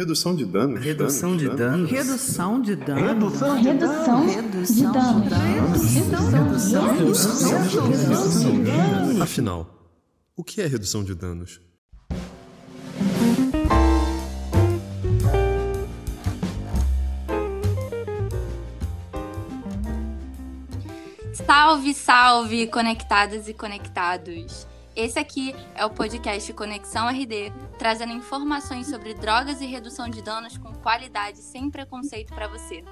Redução de danos. Redução de danos. Redução de danos. Redução de danos. Redução de danos. Redução de danos. Afinal, o que é redução de danos? Salve, salve, conectadas e conectados! Esse aqui é o podcast Conexão RD, trazendo informações sobre drogas e redução de danos com qualidade sem preconceito para você.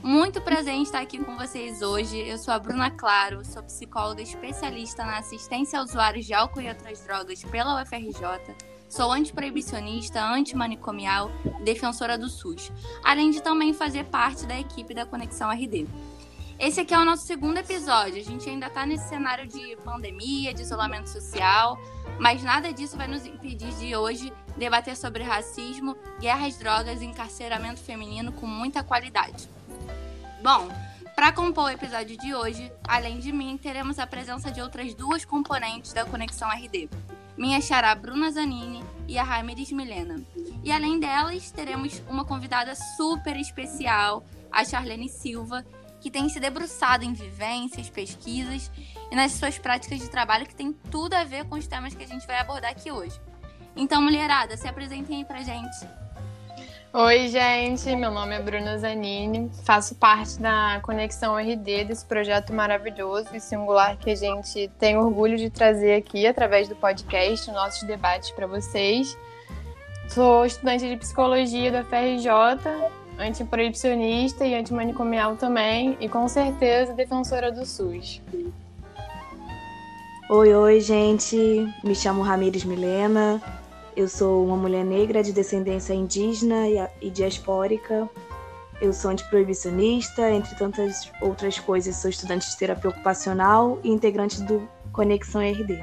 Muito prazer em estar aqui com vocês hoje. Eu sou a Bruna Claro, sou psicóloga especialista na assistência a usuários de álcool e outras drogas pela UFRJ. Sou antiproibicionista, antimanicomial, defensora do SUS, além de também fazer parte da equipe da Conexão RD. Esse aqui é o nosso segundo episódio. A gente ainda está nesse cenário de pandemia, de isolamento social, mas nada disso vai nos impedir de hoje debater sobre racismo, guerras, drogas e encarceramento feminino com muita qualidade. Bom, para compor o episódio de hoje, além de mim, teremos a presença de outras duas componentes da Conexão RD. Minha xará Bruna Zanini e a Ramires Milena. E além delas, teremos uma convidada super especial, a Charlene Silva, que tem se debruçado em vivências, pesquisas e nas suas práticas de trabalho que tem tudo a ver com os temas que a gente vai abordar aqui hoje. Então, mulherada, se apresentem aí pra gente. Oi, gente, meu nome é Bruna Zanini, faço parte da Conexão RD, desse projeto maravilhoso e singular que a gente tem orgulho de trazer aqui através do podcast, nossos debates para vocês. Sou estudante de psicologia da FRJ antiproibicionista e antimanicomial também, e com certeza defensora do SUS. Oi, oi, gente. Me chamo Ramires Milena. Eu sou uma mulher negra de descendência indígena e diaspórica. Eu sou antiproibicionista, entre tantas outras coisas, sou estudante de terapia ocupacional e integrante do Conexão RD.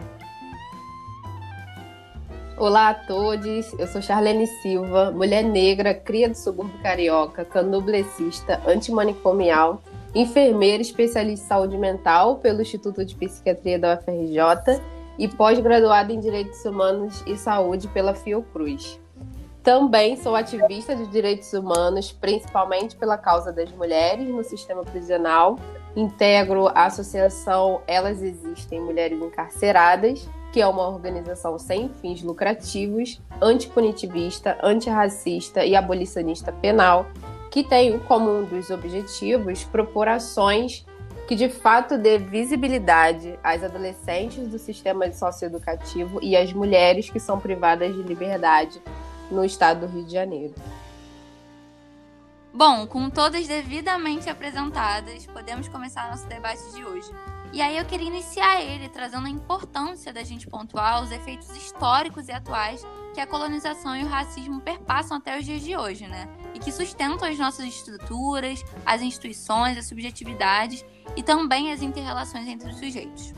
Olá a todos, eu sou Charlene Silva, mulher negra, cria do subúrbio carioca, candomblessista, antimanicomial, enfermeira especialista em saúde mental pelo Instituto de Psiquiatria da UFRJ e pós-graduada em Direitos Humanos e Saúde pela Fiocruz. Também sou ativista de direitos humanos, principalmente pela causa das mulheres no sistema prisional. Integro a associação Elas Existem Mulheres Encarceradas que é uma organização sem fins lucrativos, antipunitivista, antirracista e abolicionista penal, que tem como um dos objetivos propor ações que de fato dê visibilidade às adolescentes do sistema socioeducativo e às mulheres que são privadas de liberdade no estado do Rio de Janeiro. Bom, com todas devidamente apresentadas, podemos começar nosso debate de hoje. E aí eu queria iniciar ele trazendo a importância da gente pontuar os efeitos históricos e atuais que a colonização e o racismo perpassam até os dias de hoje, né? E que sustentam as nossas estruturas, as instituições, as subjetividades e também as interrelações entre os sujeitos.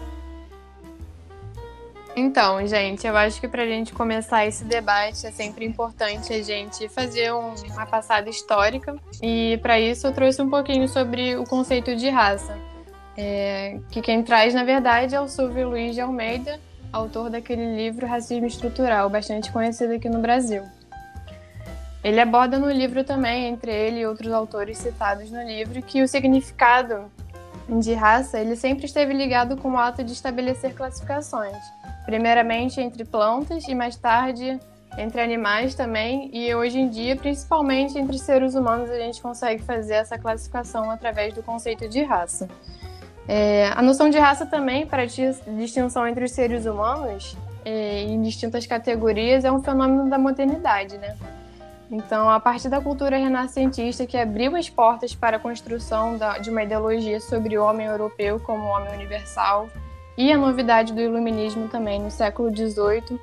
Então, gente, eu acho que para a gente começar esse debate é sempre importante a gente fazer um, uma passada histórica. E para isso eu trouxe um pouquinho sobre o conceito de raça. É, que quem traz, na verdade, é o Silvio Luiz de Almeida, autor daquele livro Racismo Estrutural, bastante conhecido aqui no Brasil. Ele aborda no livro também, entre ele e outros autores citados no livro, que o significado de raça ele sempre esteve ligado com o ato de estabelecer classificações, primeiramente entre plantas e mais tarde entre animais também, e hoje em dia, principalmente entre seres humanos, a gente consegue fazer essa classificação através do conceito de raça. É, a noção de raça também, para a distinção entre os seres humanos é, em distintas categorias, é um fenômeno da modernidade, né? Então, a partir da cultura renascentista que abriu as portas para a construção da, de uma ideologia sobre o homem europeu como homem universal e a novidade do iluminismo também no século XVIII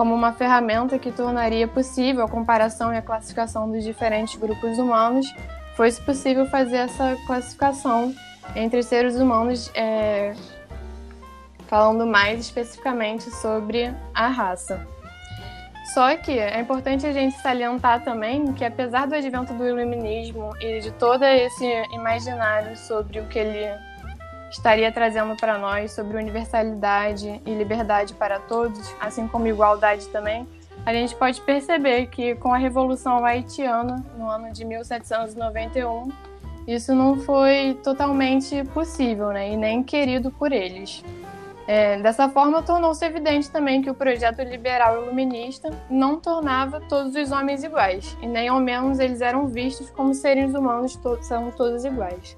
como uma ferramenta que tornaria possível a comparação e a classificação dos diferentes grupos humanos, foi possível fazer essa classificação entre seres humanos, é, falando mais especificamente sobre a raça. Só que é importante a gente salientar também que, apesar do advento do iluminismo e de todo esse imaginário sobre o que ele estaria trazendo para nós, sobre universalidade e liberdade para todos, assim como igualdade também, a gente pode perceber que com a Revolução Haitiana, no ano de 1791, isso não foi totalmente possível, né, e nem querido por eles. É, dessa forma, tornou-se evidente também que o projeto liberal iluminista não tornava todos os homens iguais, e nem ao menos eles eram vistos como seres humanos to são todos iguais.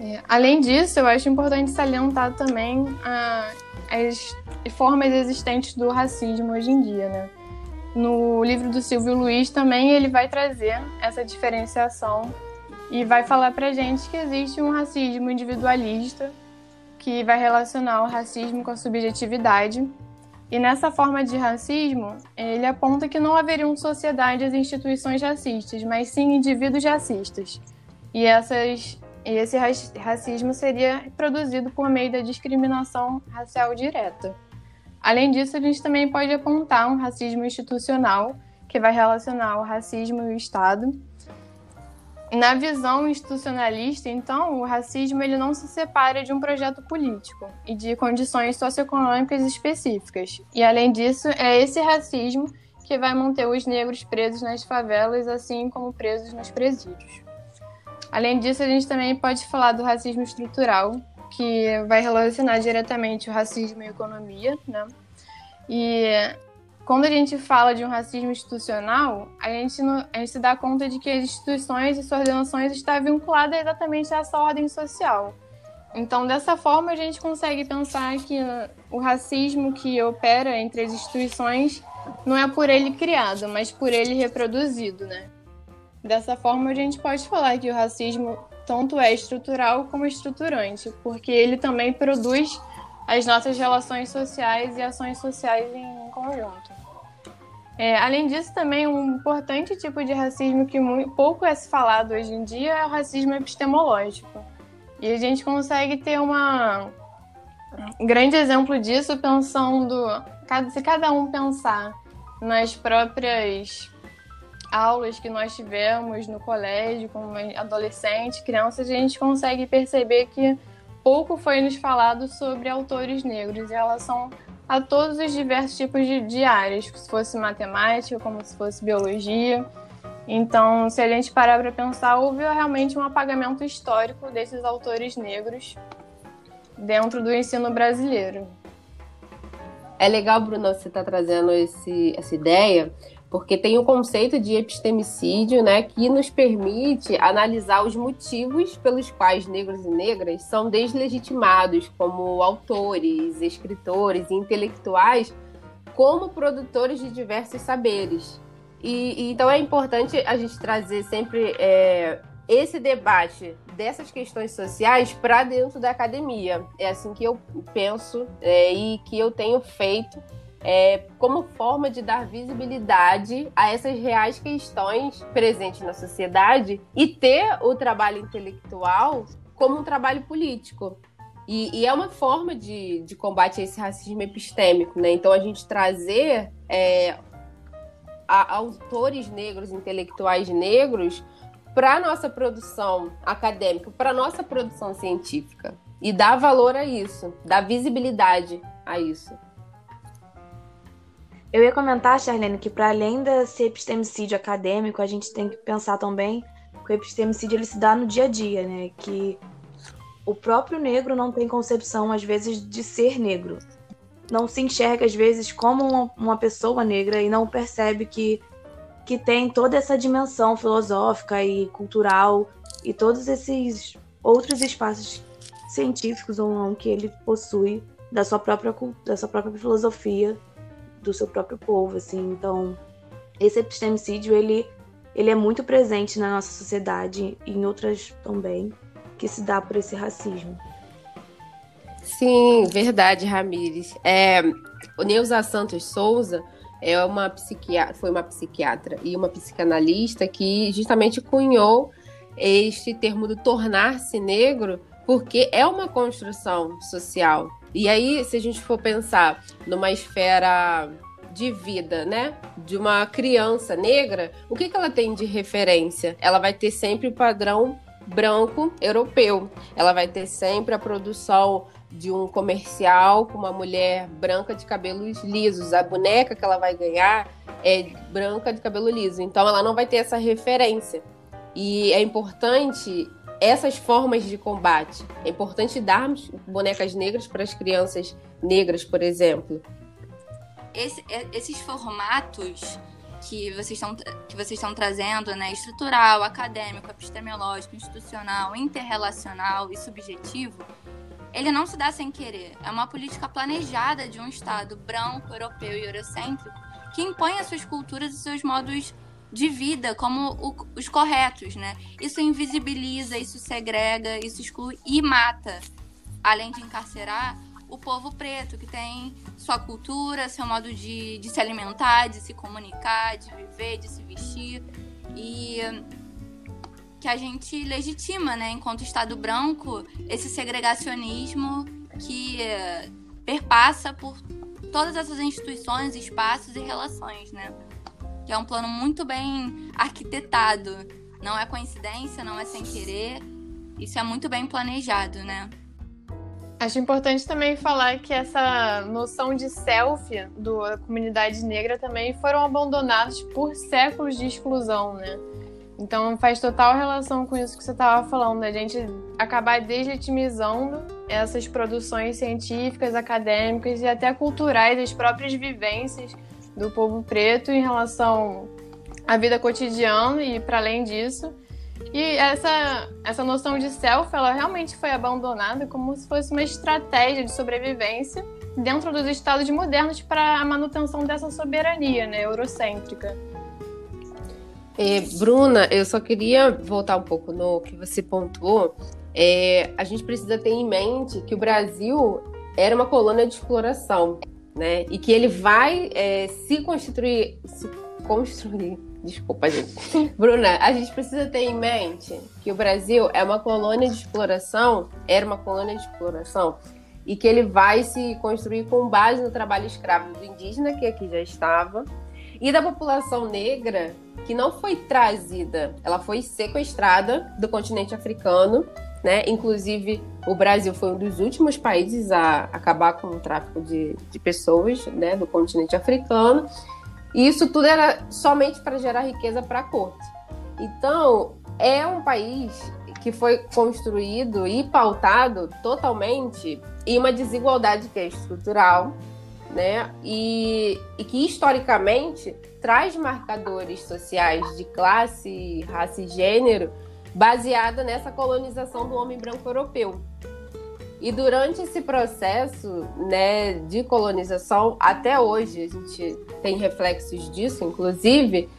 É, além disso, eu acho importante salientar também ah, as formas existentes do racismo hoje em dia, né? No livro do Silvio Luiz também ele vai trazer essa diferenciação e vai falar pra gente que existe um racismo individualista que vai relacionar o racismo com a subjetividade. E nessa forma de racismo, ele aponta que não haveriam sociedades e instituições racistas, mas sim indivíduos racistas. E, essas, e esse racismo seria produzido por meio da discriminação racial direta. Além disso, a gente também pode apontar um racismo institucional, que vai relacionar o racismo e o Estado, na visão institucionalista, então, o racismo ele não se separa de um projeto político e de condições socioeconômicas específicas. E além disso, é esse racismo que vai manter os negros presos nas favelas, assim como presos nos presídios. Além disso, a gente também pode falar do racismo estrutural, que vai relacionar diretamente o racismo e a economia, né? E quando a gente fala de um racismo institucional, a gente, não, a gente se dá conta de que as instituições e suas ordenações estão vinculadas exatamente a essa ordem social. Então, dessa forma, a gente consegue pensar que o racismo que opera entre as instituições não é por ele criado, mas por ele reproduzido, né? Dessa forma, a gente pode falar que o racismo tanto é estrutural como estruturante, porque ele também produz as nossas relações sociais e ações sociais em conjunto. É, além disso, também um importante tipo de racismo que muito, pouco é falado hoje em dia é o racismo epistemológico. E a gente consegue ter uma, um grande exemplo disso pensando, se cada um pensar nas próprias aulas que nós tivemos no colégio, como adolescente, criança, a gente consegue perceber que pouco foi nos falado sobre autores negros em relação a todos os diversos tipos de, de áreas, se fosse matemática, como se fosse biologia. Então, se a gente parar para pensar, houve realmente um apagamento histórico desses autores negros dentro do ensino brasileiro. É legal, Bruno, você estar tá trazendo esse, essa ideia, porque tem o conceito de epistemicídio, né, que nos permite analisar os motivos pelos quais negros e negras são deslegitimados como autores, escritores intelectuais, como produtores de diversos saberes. E, e então é importante a gente trazer sempre é, esse debate dessas questões sociais para dentro da academia. É assim que eu penso é, e que eu tenho feito é, como forma de dar visibilidade a essas reais questões presentes na sociedade e ter o trabalho intelectual como um trabalho político. E, e é uma forma de, de, combate a esse racismo epistêmico, né? Então a gente trazer é, a, autores negros, intelectuais negros, para a nossa produção acadêmica, para a nossa produção científica. E dar valor a isso, dar visibilidade a isso. Eu ia comentar, Charlene, que para além desse epistemicídio acadêmico, a gente tem que pensar também que o epistemicídio ele se dá no dia a dia, né? Que o próprio negro não tem concepção, às vezes, de ser negro. Não se enxerga, às vezes, como uma, pessoa negra e não percebe que, que tem toda essa dimensão filosófica e cultural e todos esses outros espaços científicos ou não que ele possui da sua própria, da sua própria filosofia do seu próprio povo, assim. Então, esse epistemicídio, ele, ele é muito presente na nossa sociedade e em outras também, que se dá por esse racismo. Sim, verdade, Ramires. É, Neuza Santos Souza é uma psiquiatra, foi uma psiquiatra e uma psicanalista que justamente cunhou este termo do tornar-se negro, porque é uma construção social. E aí, se a gente for pensar numa esfera de vida, né, de uma criança negra, o que, que ela tem de referência? Ela vai ter sempre o padrão branco europeu. Ela vai ter sempre a produção de um comercial com uma mulher branca de cabelos lisos. A boneca que ela vai ganhar é branca de cabelo liso. Então ela não vai ter essa referência. E é importante essas formas de combate. É importante darmos bonecas negras para as crianças negras, por exemplo. Esse, é, esses formatos que vocês estão que vocês estão trazendo, né, estrutural, acadêmico, epistemológico, institucional, interrelacional e subjetivo, ele não se dá sem querer. É uma política planejada de um Estado branco, europeu e eurocêntrico que impõe as suas culturas e seus modos de vida como o, os corretos, né? Isso invisibiliza, isso segrega, isso exclui e mata, além de encarcerar o povo preto, que tem sua cultura, seu modo de, de se alimentar, de se comunicar, de viver, de se vestir. E que a gente legitima, né, enquanto Estado branco, esse segregacionismo que eh, perpassa por todas essas instituições, espaços e relações, né? Que é um plano muito bem arquitetado. Não é coincidência, não é sem querer. Isso é muito bem planejado, né? Acho importante também falar que essa noção de selfie da comunidade negra também foram abandonados por séculos de exclusão, né? Então faz total relação com isso que você estava falando, a gente acabar deslegitimizando essas produções científicas, acadêmicas e até culturais, as próprias vivências do povo preto em relação à vida cotidiana e para além disso. E essa, essa noção de self, ela realmente foi abandonada como se fosse uma estratégia de sobrevivência dentro dos estados modernos para a manutenção dessa soberania né, eurocêntrica. É, Bruna, eu só queria voltar um pouco no que você pontuou. É, a gente precisa ter em mente que o Brasil era uma colônia de exploração, né? E que ele vai é, se constituir, se construir. Desculpa, gente. Bruna, a gente precisa ter em mente que o Brasil é uma colônia de exploração, era uma colônia de exploração, e que ele vai se construir com base no trabalho escravo do indígena, que aqui já estava, e da população negra que não foi trazida, ela foi sequestrada do continente africano, né? Inclusive, o Brasil foi um dos últimos países a acabar com o tráfico de, de pessoas, né, do continente africano. E isso tudo era somente para gerar riqueza para a corte. Então, é um país que foi construído e pautado totalmente em uma desigualdade que é estrutural, né? E, e que historicamente traz marcadores sociais de classe, raça e gênero baseada nessa colonização do homem branco europeu. E durante esse processo né, de colonização, até hoje, a gente tem reflexos disso, inclusive,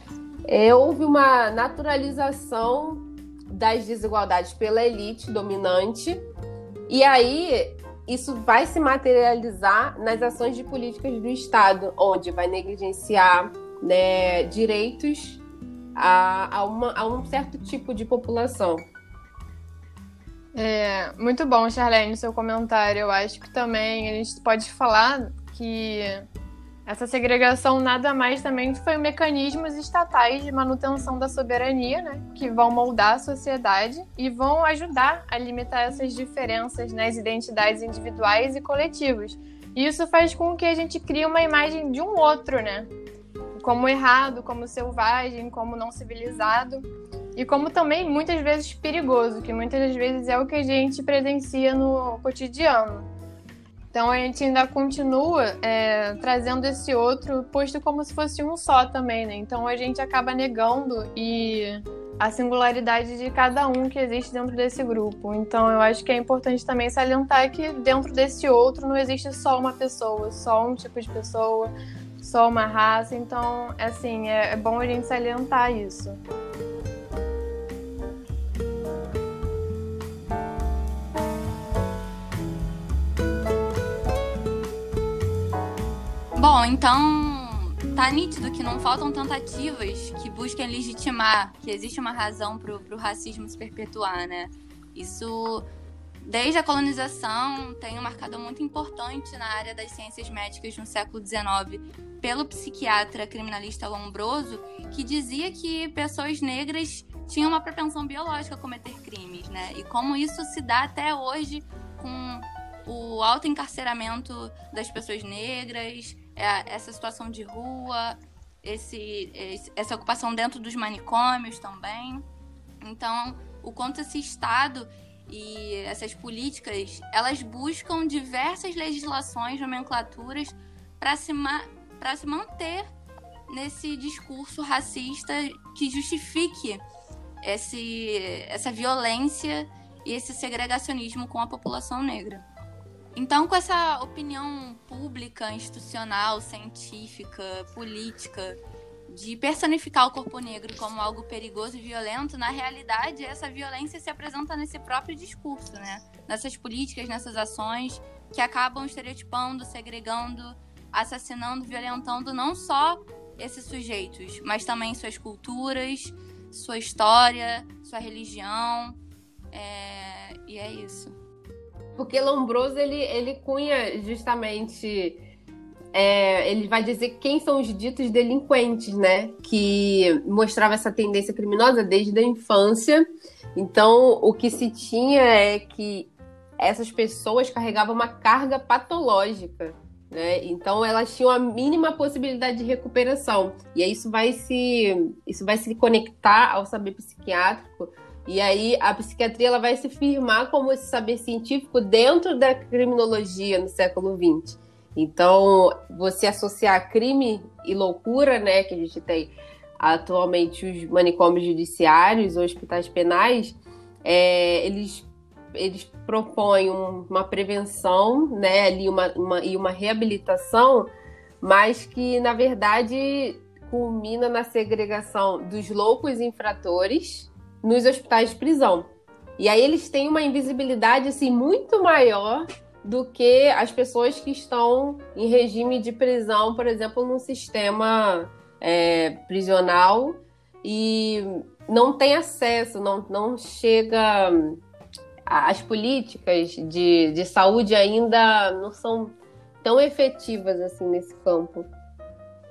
é, houve uma naturalização das desigualdades pela elite dominante. E aí isso vai se materializar nas ações de políticas do Estado, onde vai negligenciar né, direitos a, a, uma, a um certo tipo de população. É, muito bom, Charlene, seu comentário. Eu acho que também a gente pode falar que essa segregação nada mais também foi mecanismos estatais de manutenção da soberania, né, que vão moldar a sociedade e vão ajudar a limitar essas diferenças nas identidades individuais e coletivas. E isso faz com que a gente crie uma imagem de um outro, né, como errado, como selvagem, como não civilizado e como também muitas vezes perigoso, que muitas vezes é o que a gente presencia no cotidiano. Então a gente ainda continua é, trazendo esse outro posto como se fosse um só também, né? Então a gente acaba negando e a singularidade de cada um que existe dentro desse grupo. Então eu acho que é importante também salientar que dentro desse outro não existe só uma pessoa, só um tipo de pessoa, só uma raça. Então, assim, é, é bom a gente salientar isso. Bom, então tá nítido que não faltam tentativas que busquem legitimar que existe uma razão para o racismo se perpetuar, né? Isso, desde a colonização, tem um marcador muito importante na área das ciências médicas no século XIX, pelo psiquiatra criminalista Lombroso, que dizia que pessoas negras tinham uma propensão biológica a cometer crimes, né? E como isso se dá até hoje com o alto encarceramento das pessoas negras, é, essa situação de rua, esse, essa ocupação dentro dos manicômios também. Então, o quanto esse Estado e essas políticas, elas buscam diversas legislações, nomenclaturas para se, ma se manter nesse discurso racista que justifique esse, essa violência e esse segregacionismo com a população negra. Então, com essa opinião pública, institucional, científica, política, de personificar o corpo negro como algo perigoso e violento, na realidade, essa violência se apresenta nesse próprio discurso, né? Nessas políticas, nessas ações que acabam estereotipando, segregando, assassinando, violentando não só esses sujeitos, mas também suas culturas, sua história, sua religião. É... E é isso. Porque Lombroso, ele, ele cunha justamente. É, ele vai dizer quem são os ditos delinquentes, né? Que mostrava essa tendência criminosa desde a infância. Então, o que se tinha é que essas pessoas carregavam uma carga patológica. Né? Então elas tinham a mínima possibilidade de recuperação. E aí isso vai se isso vai se conectar ao saber psiquiátrico e aí a psiquiatria ela vai se firmar como esse saber científico dentro da criminologia no século XX. Então, você associar crime e loucura, né, que a gente tem atualmente os manicômios judiciários, hospitais penais, é, eles, eles propõem uma prevenção, né, ali uma, uma, e uma reabilitação, mas que, na verdade, culmina na segregação dos loucos infratores, nos hospitais de prisão. E aí eles têm uma invisibilidade assim muito maior do que as pessoas que estão em regime de prisão, por exemplo, num sistema é, prisional e não tem acesso, não, não chega. As políticas de, de saúde ainda não são tão efetivas assim nesse campo,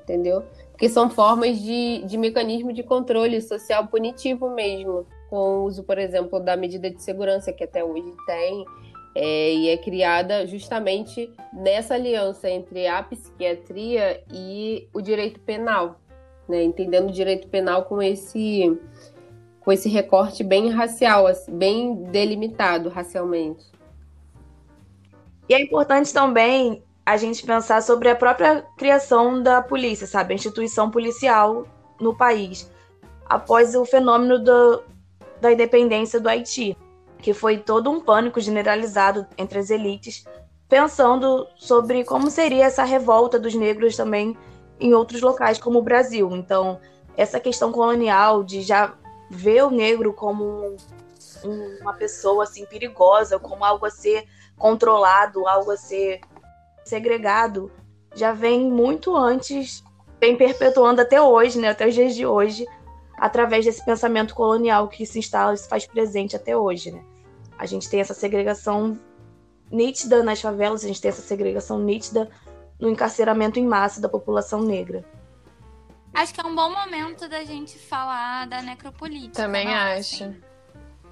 entendeu? que são formas de, de mecanismo de controle social punitivo mesmo, com o uso, por exemplo, da medida de segurança que até hoje tem, é, e é criada justamente nessa aliança entre a psiquiatria e o direito penal, né? entendendo o direito penal com esse, com esse recorte bem racial, assim, bem delimitado racialmente. E é importante também a gente pensar sobre a própria criação da polícia, sabe? A instituição policial no país, após o fenômeno do, da independência do Haiti, que foi todo um pânico generalizado entre as elites, pensando sobre como seria essa revolta dos negros também em outros locais, como o Brasil. Então, essa questão colonial de já ver o negro como uma pessoa assim perigosa, como algo a ser controlado, algo a ser segregado já vem muito antes, vem perpetuando até hoje, né, até os dias de hoje, através desse pensamento colonial que se instala e se faz presente até hoje. Né? A gente tem essa segregação nítida nas favelas, a gente tem essa segregação nítida no encarceramento em massa da população negra. Acho que é um bom momento da gente falar da necropolítica. Também não, acho. Assim.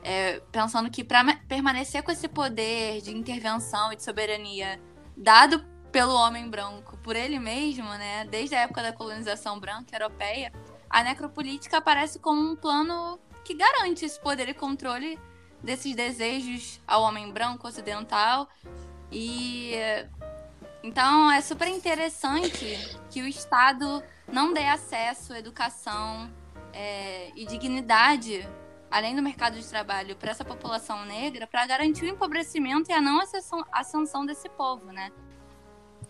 É, pensando que para permanecer com esse poder de intervenção e de soberania dado pelo homem branco por ele mesmo, né, desde a época da colonização branca europeia, a necropolítica aparece como um plano que garante esse poder e controle desses desejos ao homem branco ocidental. E então é super interessante que o Estado não dê acesso, educação é, e dignidade, além do mercado de trabalho, para essa população negra, para garantir o empobrecimento e a não ascensão desse povo, né?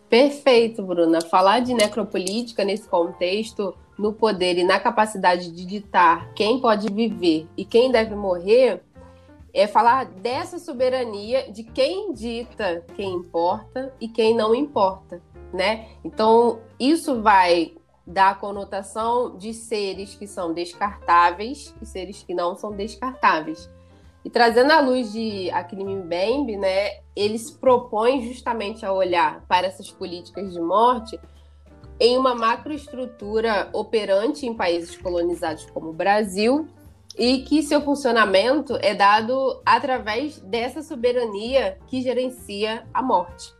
Perfeito, Bruna. Falar de necropolítica nesse contexto, no poder e na capacidade de ditar quem pode viver e quem deve morrer, é falar dessa soberania de quem dita quem importa e quem não importa, né? Então, isso vai dar a conotação de seres que são descartáveis e seres que não são descartáveis. E trazendo a luz de Akrimi Mbembe, né, ele se propõe justamente a olhar para essas políticas de morte em uma macroestrutura operante em países colonizados como o Brasil e que seu funcionamento é dado através dessa soberania que gerencia a morte.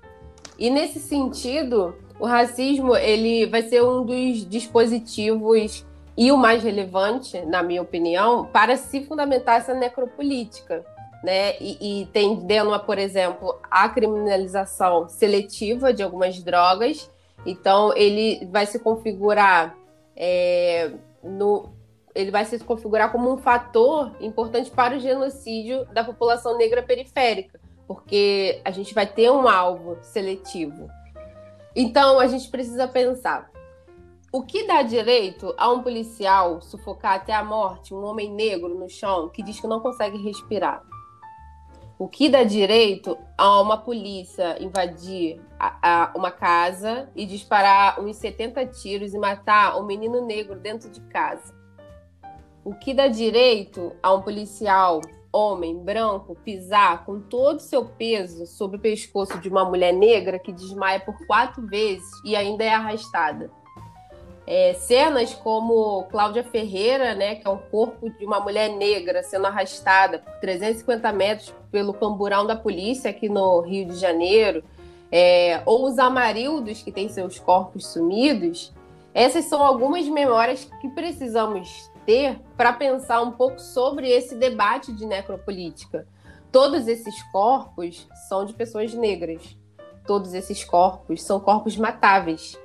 E nesse sentido, o racismo ele vai ser um dos dispositivos e o mais relevante, na minha opinião, para se fundamentar essa necropolítica, né? E, e tendendo a, por exemplo, a criminalização seletiva de algumas drogas. Então, ele vai se configurar é, no, ele vai se configurar como um fator importante para o genocídio da população negra periférica, porque a gente vai ter um alvo seletivo. Então, a gente precisa pensar: o que dá direito a um policial sufocar até a morte um homem negro no chão que diz que não consegue respirar? O que dá direito a uma polícia invadir a, a uma casa e disparar uns 70 tiros e matar um menino negro dentro de casa? O que dá direito a um policial homem branco pisar com todo o seu peso sobre o pescoço de uma mulher negra que desmaia por quatro vezes e ainda é arrastada? É, cenas como Cláudia Ferreira, né, que é um corpo de uma mulher negra sendo arrastada por 350 metros pelo camburão da polícia aqui no Rio de Janeiro, é, ou os amarildos que têm seus corpos sumidos, essas são algumas memórias que precisamos ter para pensar um pouco sobre esse debate de necropolítica. Todos esses corpos são de pessoas negras. Todos esses corpos são corpos matáveis.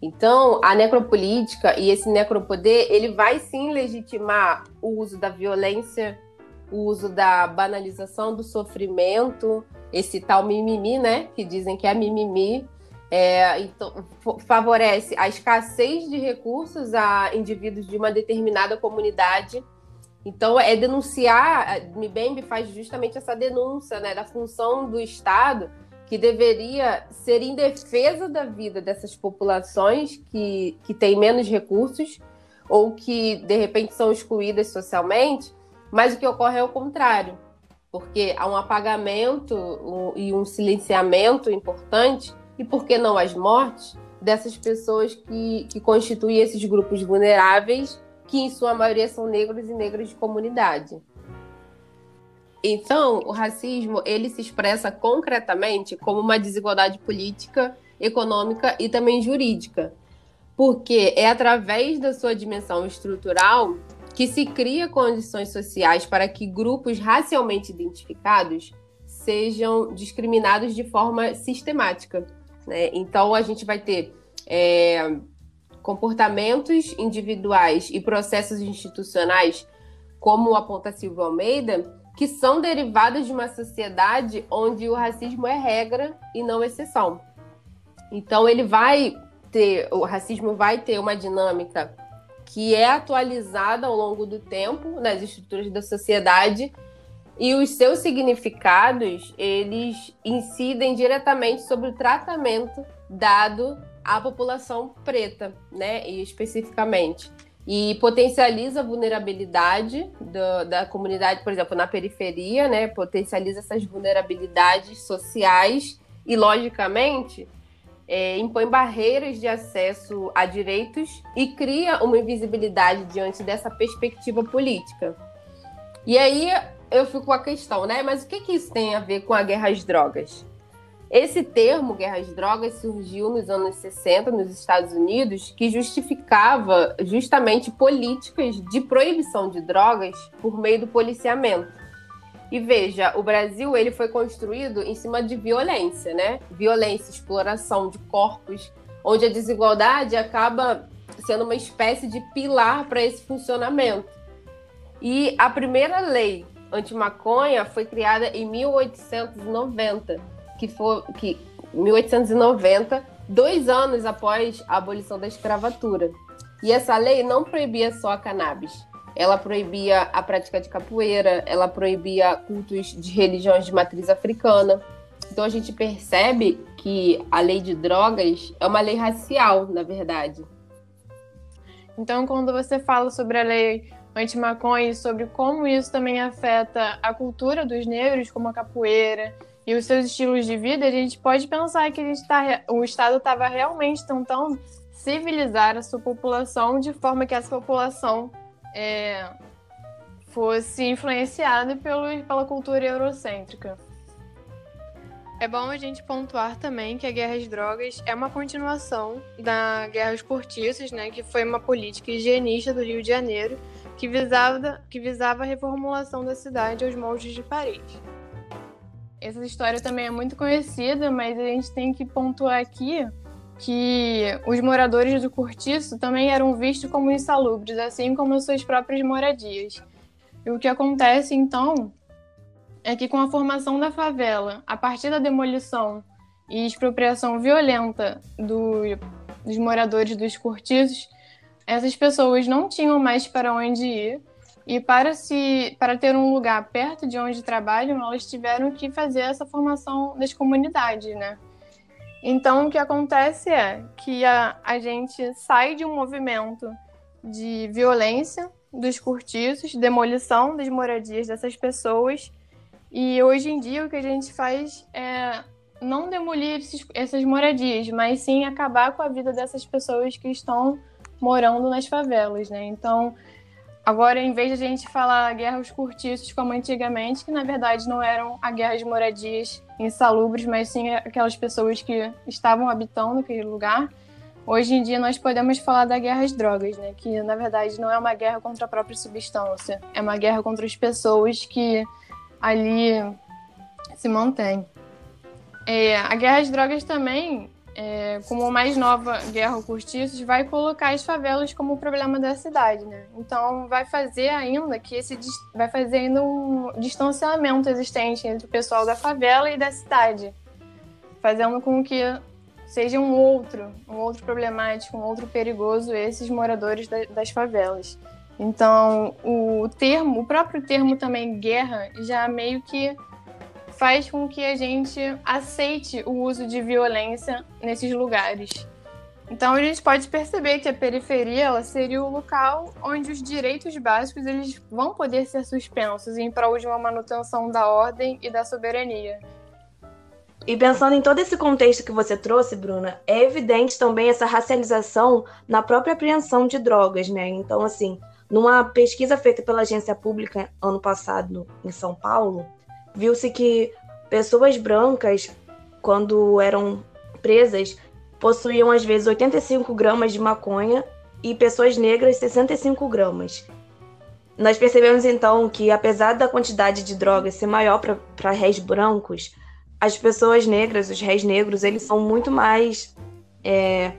Então, a necropolítica e esse necropoder, ele vai sim legitimar o uso da violência, o uso da banalização do sofrimento, esse tal mimimi, né, que dizem que é mimimi, é, então, favorece a escassez de recursos a indivíduos de uma determinada comunidade. Então, é denunciar, Mbembe faz justamente essa denúncia né, da função do Estado, que deveria ser em defesa da vida dessas populações que, que têm menos recursos ou que, de repente, são excluídas socialmente, mas o que ocorre é o contrário, porque há um apagamento e um silenciamento importante e por que não as mortes dessas pessoas que, que constituem esses grupos vulneráveis, que em sua maioria são negros e negras de comunidade. Então, o racismo ele se expressa concretamente como uma desigualdade política, econômica e também jurídica, porque é através da sua dimensão estrutural que se cria condições sociais para que grupos racialmente identificados sejam discriminados de forma sistemática. Né? Então, a gente vai ter é, comportamentos individuais e processos institucionais, como aponta Silvio Almeida, que são derivados de uma sociedade onde o racismo é regra e não exceção. Então, ele vai ter, o racismo vai ter uma dinâmica que é atualizada ao longo do tempo nas estruturas da sociedade e os seus significados eles incidem diretamente sobre o tratamento dado à população preta, né, e especificamente e potencializa a vulnerabilidade do, da comunidade, por exemplo, na periferia, né, potencializa essas vulnerabilidades sociais e, logicamente, é, impõe barreiras de acesso a direitos e cria uma invisibilidade diante dessa perspectiva política. E aí eu fico com a questão, né? Mas o que, que isso tem a ver com a guerra às drogas? Esse termo, guerra às drogas, surgiu nos anos 60 nos Estados Unidos, que justificava justamente políticas de proibição de drogas por meio do policiamento. E veja, o Brasil ele foi construído em cima de violência, né? Violência, exploração de corpos, onde a desigualdade acaba sendo uma espécie de pilar para esse funcionamento. E a primeira lei anti-maconha foi criada em 1890, que foi que 1890, dois anos após a abolição da escravatura. E essa lei não proibia só a cannabis. Ela proibia a prática de capoeira, ela proibia cultos de religiões de matriz africana. Então a gente percebe que a lei de drogas é uma lei racial, na verdade. Então, quando você fala sobre a lei anti-maconha e sobre como isso também afeta a cultura dos negros, como a capoeira e os seus estilos de vida, a gente pode pensar que tá, o Estado estava realmente tentando civilizar a sua população de forma que essa população é, fosse influenciado pelo, pela cultura eurocêntrica. É bom a gente pontuar também que a Guerra às Drogas é uma continuação da Guerra aos Cortiços, né, que foi uma política higienista do Rio de Janeiro que visava, que visava a reformulação da cidade aos moldes de Paris. Essa história também é muito conhecida, mas a gente tem que pontuar aqui que os moradores do cortiço também eram vistos como insalubres, assim como suas próprias moradias. E o que acontece então é que com a formação da favela, a partir da demolição e expropriação violenta do, dos moradores dos cortiços, essas pessoas não tinham mais para onde ir e para se para ter um lugar perto de onde trabalham, elas tiveram que fazer essa formação das comunidades, né? Então, o que acontece é que a, a gente sai de um movimento de violência dos cortiços, demolição das moradias dessas pessoas e hoje em dia o que a gente faz é não demolir esses, essas moradias, mas sim acabar com a vida dessas pessoas que estão morando nas favelas, né? Então, agora em vez de a gente falar guerra aos cortiços como antigamente, que na verdade não eram a guerra de moradias insalubres, mas sim aquelas pessoas que estavam habitando aquele lugar, hoje em dia nós podemos falar da guerra às drogas, né? Que na verdade não é uma guerra contra a própria substância, é uma guerra contra as pessoas que ali se mantém. É, a guerra às drogas também, é, como a mais nova guerra ao cortiços, vai colocar as favelas como problema da cidade, né? Então vai fazer ainda que esse vai fazer ainda um distanciamento existente entre o pessoal da favela e da cidade, fazendo com que seja um outro, um outro problemático, um outro perigoso esses moradores da, das favelas. Então, o termo, o próprio termo também guerra, já meio que faz com que a gente aceite o uso de violência nesses lugares. Então a gente pode perceber que a periferia ela seria o local onde os direitos básicos eles vão poder ser suspensos em prol de uma manutenção da ordem e da soberania. E pensando em todo esse contexto que você trouxe, Bruna, é evidente também essa racialização na própria apreensão de drogas, né? Então, assim, numa pesquisa feita pela agência pública ano passado em São Paulo, viu-se que pessoas brancas, quando eram presas, possuíam às vezes 85 gramas de maconha e pessoas negras 65 gramas. Nós percebemos então que, apesar da quantidade de drogas ser maior para réis brancos, as pessoas negras, os réis negros, eles são muito mais é,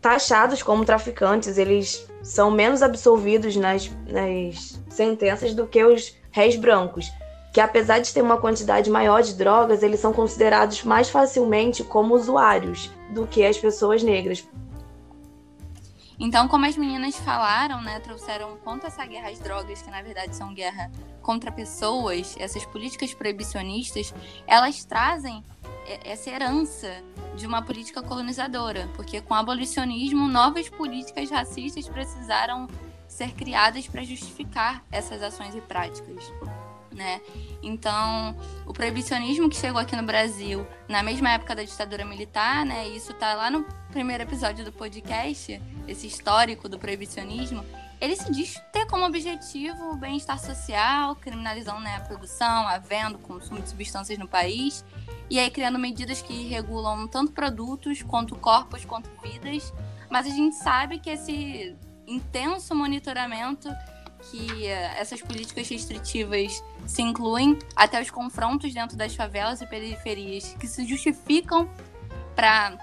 taxados como traficantes, eles são menos absolvidos nas, nas sentenças do que os réis brancos, que apesar de ter uma quantidade maior de drogas, eles são considerados mais facilmente como usuários do que as pessoas negras. Então, como as meninas falaram, né, trouxeram contra essa guerra às drogas, que na verdade são guerra contra pessoas, essas políticas proibicionistas, elas trazem essa herança de uma política colonizadora, porque com o abolicionismo novas políticas racistas precisaram ser criadas para justificar essas ações e práticas. Né? Então, o proibicionismo que chegou aqui no Brasil na mesma época da ditadura militar, né? Isso tá lá no primeiro episódio do podcast, esse histórico do proibicionismo. Ele se diz ter como objetivo o bem-estar social, criminalizando né, a produção, a venda, o consumo de substâncias no país e aí criando medidas que regulam tanto produtos quanto corpos quanto vidas. Mas a gente sabe que esse intenso monitoramento que eh, essas políticas restritivas se incluem até os confrontos dentro das favelas e periferias que se justificam para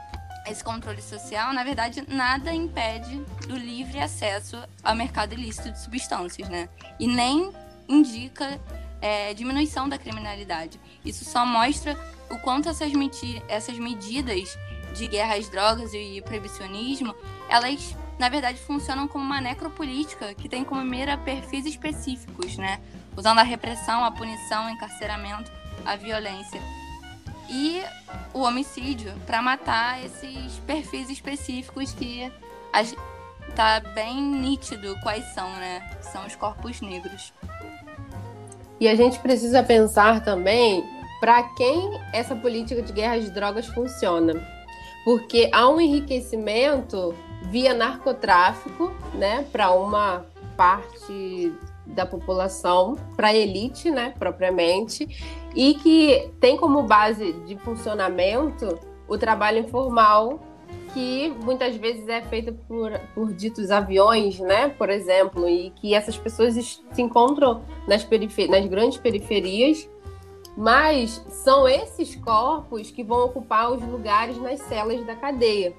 esse controle social, na verdade, nada impede do livre acesso ao mercado ilícito de substâncias, né? E nem indica é, diminuição da criminalidade. Isso só mostra o quanto essas, essas medidas de guerra às drogas e proibicionismo, elas, na verdade, funcionam como uma necropolítica que tem como mira perfis específicos, né? Usando a repressão, a punição, o encarceramento, a violência. E o homicídio para matar esses perfis específicos que tá bem nítido quais são, né? São os corpos negros. E a gente precisa pensar também para quem essa política de guerra de drogas funciona. Porque há um enriquecimento via narcotráfico, né, para uma parte da população para a elite, né, propriamente, e que tem como base de funcionamento o trabalho informal que muitas vezes é feito por, por ditos aviões, né, por exemplo, e que essas pessoas se encontram nas, nas grandes periferias, mas são esses corpos que vão ocupar os lugares nas celas da cadeia.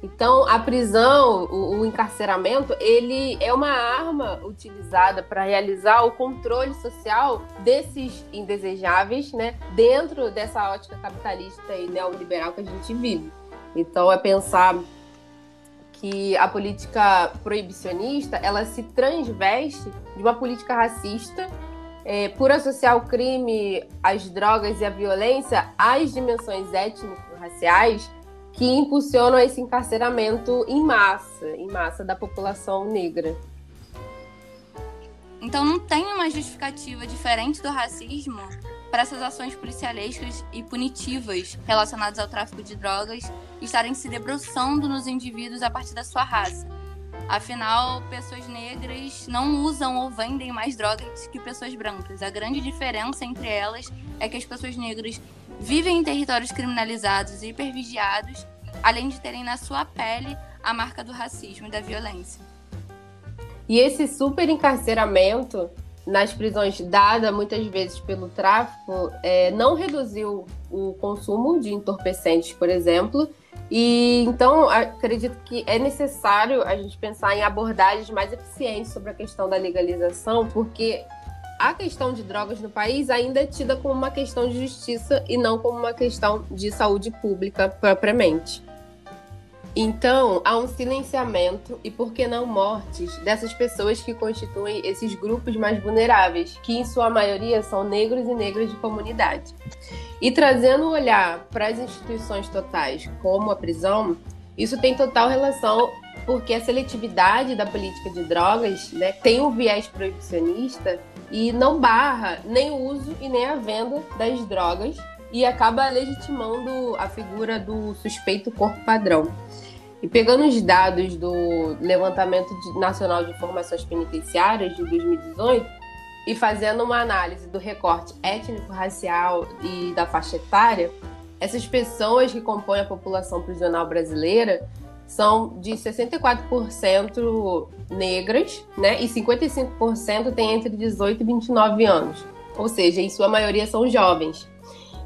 Então, a prisão, o, o encarceramento, ele é uma arma utilizada para realizar o controle social desses indesejáveis, né, dentro dessa ótica capitalista e neoliberal que a gente vive. Então, é pensar que a política proibicionista ela se transveste de uma política racista é, por associar o crime, as drogas e a violência às dimensões étnico-raciais que impulsionam esse encarceramento em massa, em massa da população negra. Então não tem uma justificativa diferente do racismo para essas ações policialescas e punitivas relacionadas ao tráfico de drogas estarem se debruçando nos indivíduos a partir da sua raça. Afinal, pessoas negras não usam ou vendem mais drogas que pessoas brancas. A grande diferença entre elas é que as pessoas negras vivem em territórios criminalizados e hipervigiados, além de terem na sua pele a marca do racismo e da violência. E esse super encarceramento nas prisões dada muitas vezes pelo tráfico é, não reduziu o consumo de entorpecentes, por exemplo. E então acredito que é necessário a gente pensar em abordagens mais eficientes sobre a questão da legalização, porque a questão de drogas no país ainda é tida como uma questão de justiça e não como uma questão de saúde pública propriamente. Então, há um silenciamento e, por que não, mortes dessas pessoas que constituem esses grupos mais vulneráveis, que em sua maioria são negros e negras de comunidade. E trazendo o olhar para as instituições totais, como a prisão, isso tem total relação porque a seletividade da política de drogas né, tem um viés proibicionista e não barra nem o uso e nem a venda das drogas e acaba legitimando a figura do suspeito corpo padrão. E pegando os dados do Levantamento Nacional de Informações Penitenciárias de 2018 e fazendo uma análise do recorte étnico-racial e da faixa etária, essas pessoas que compõem a população prisional brasileira são de 64% negras, né? E 55% têm entre 18 e 29 anos. Ou seja, em sua maioria são jovens.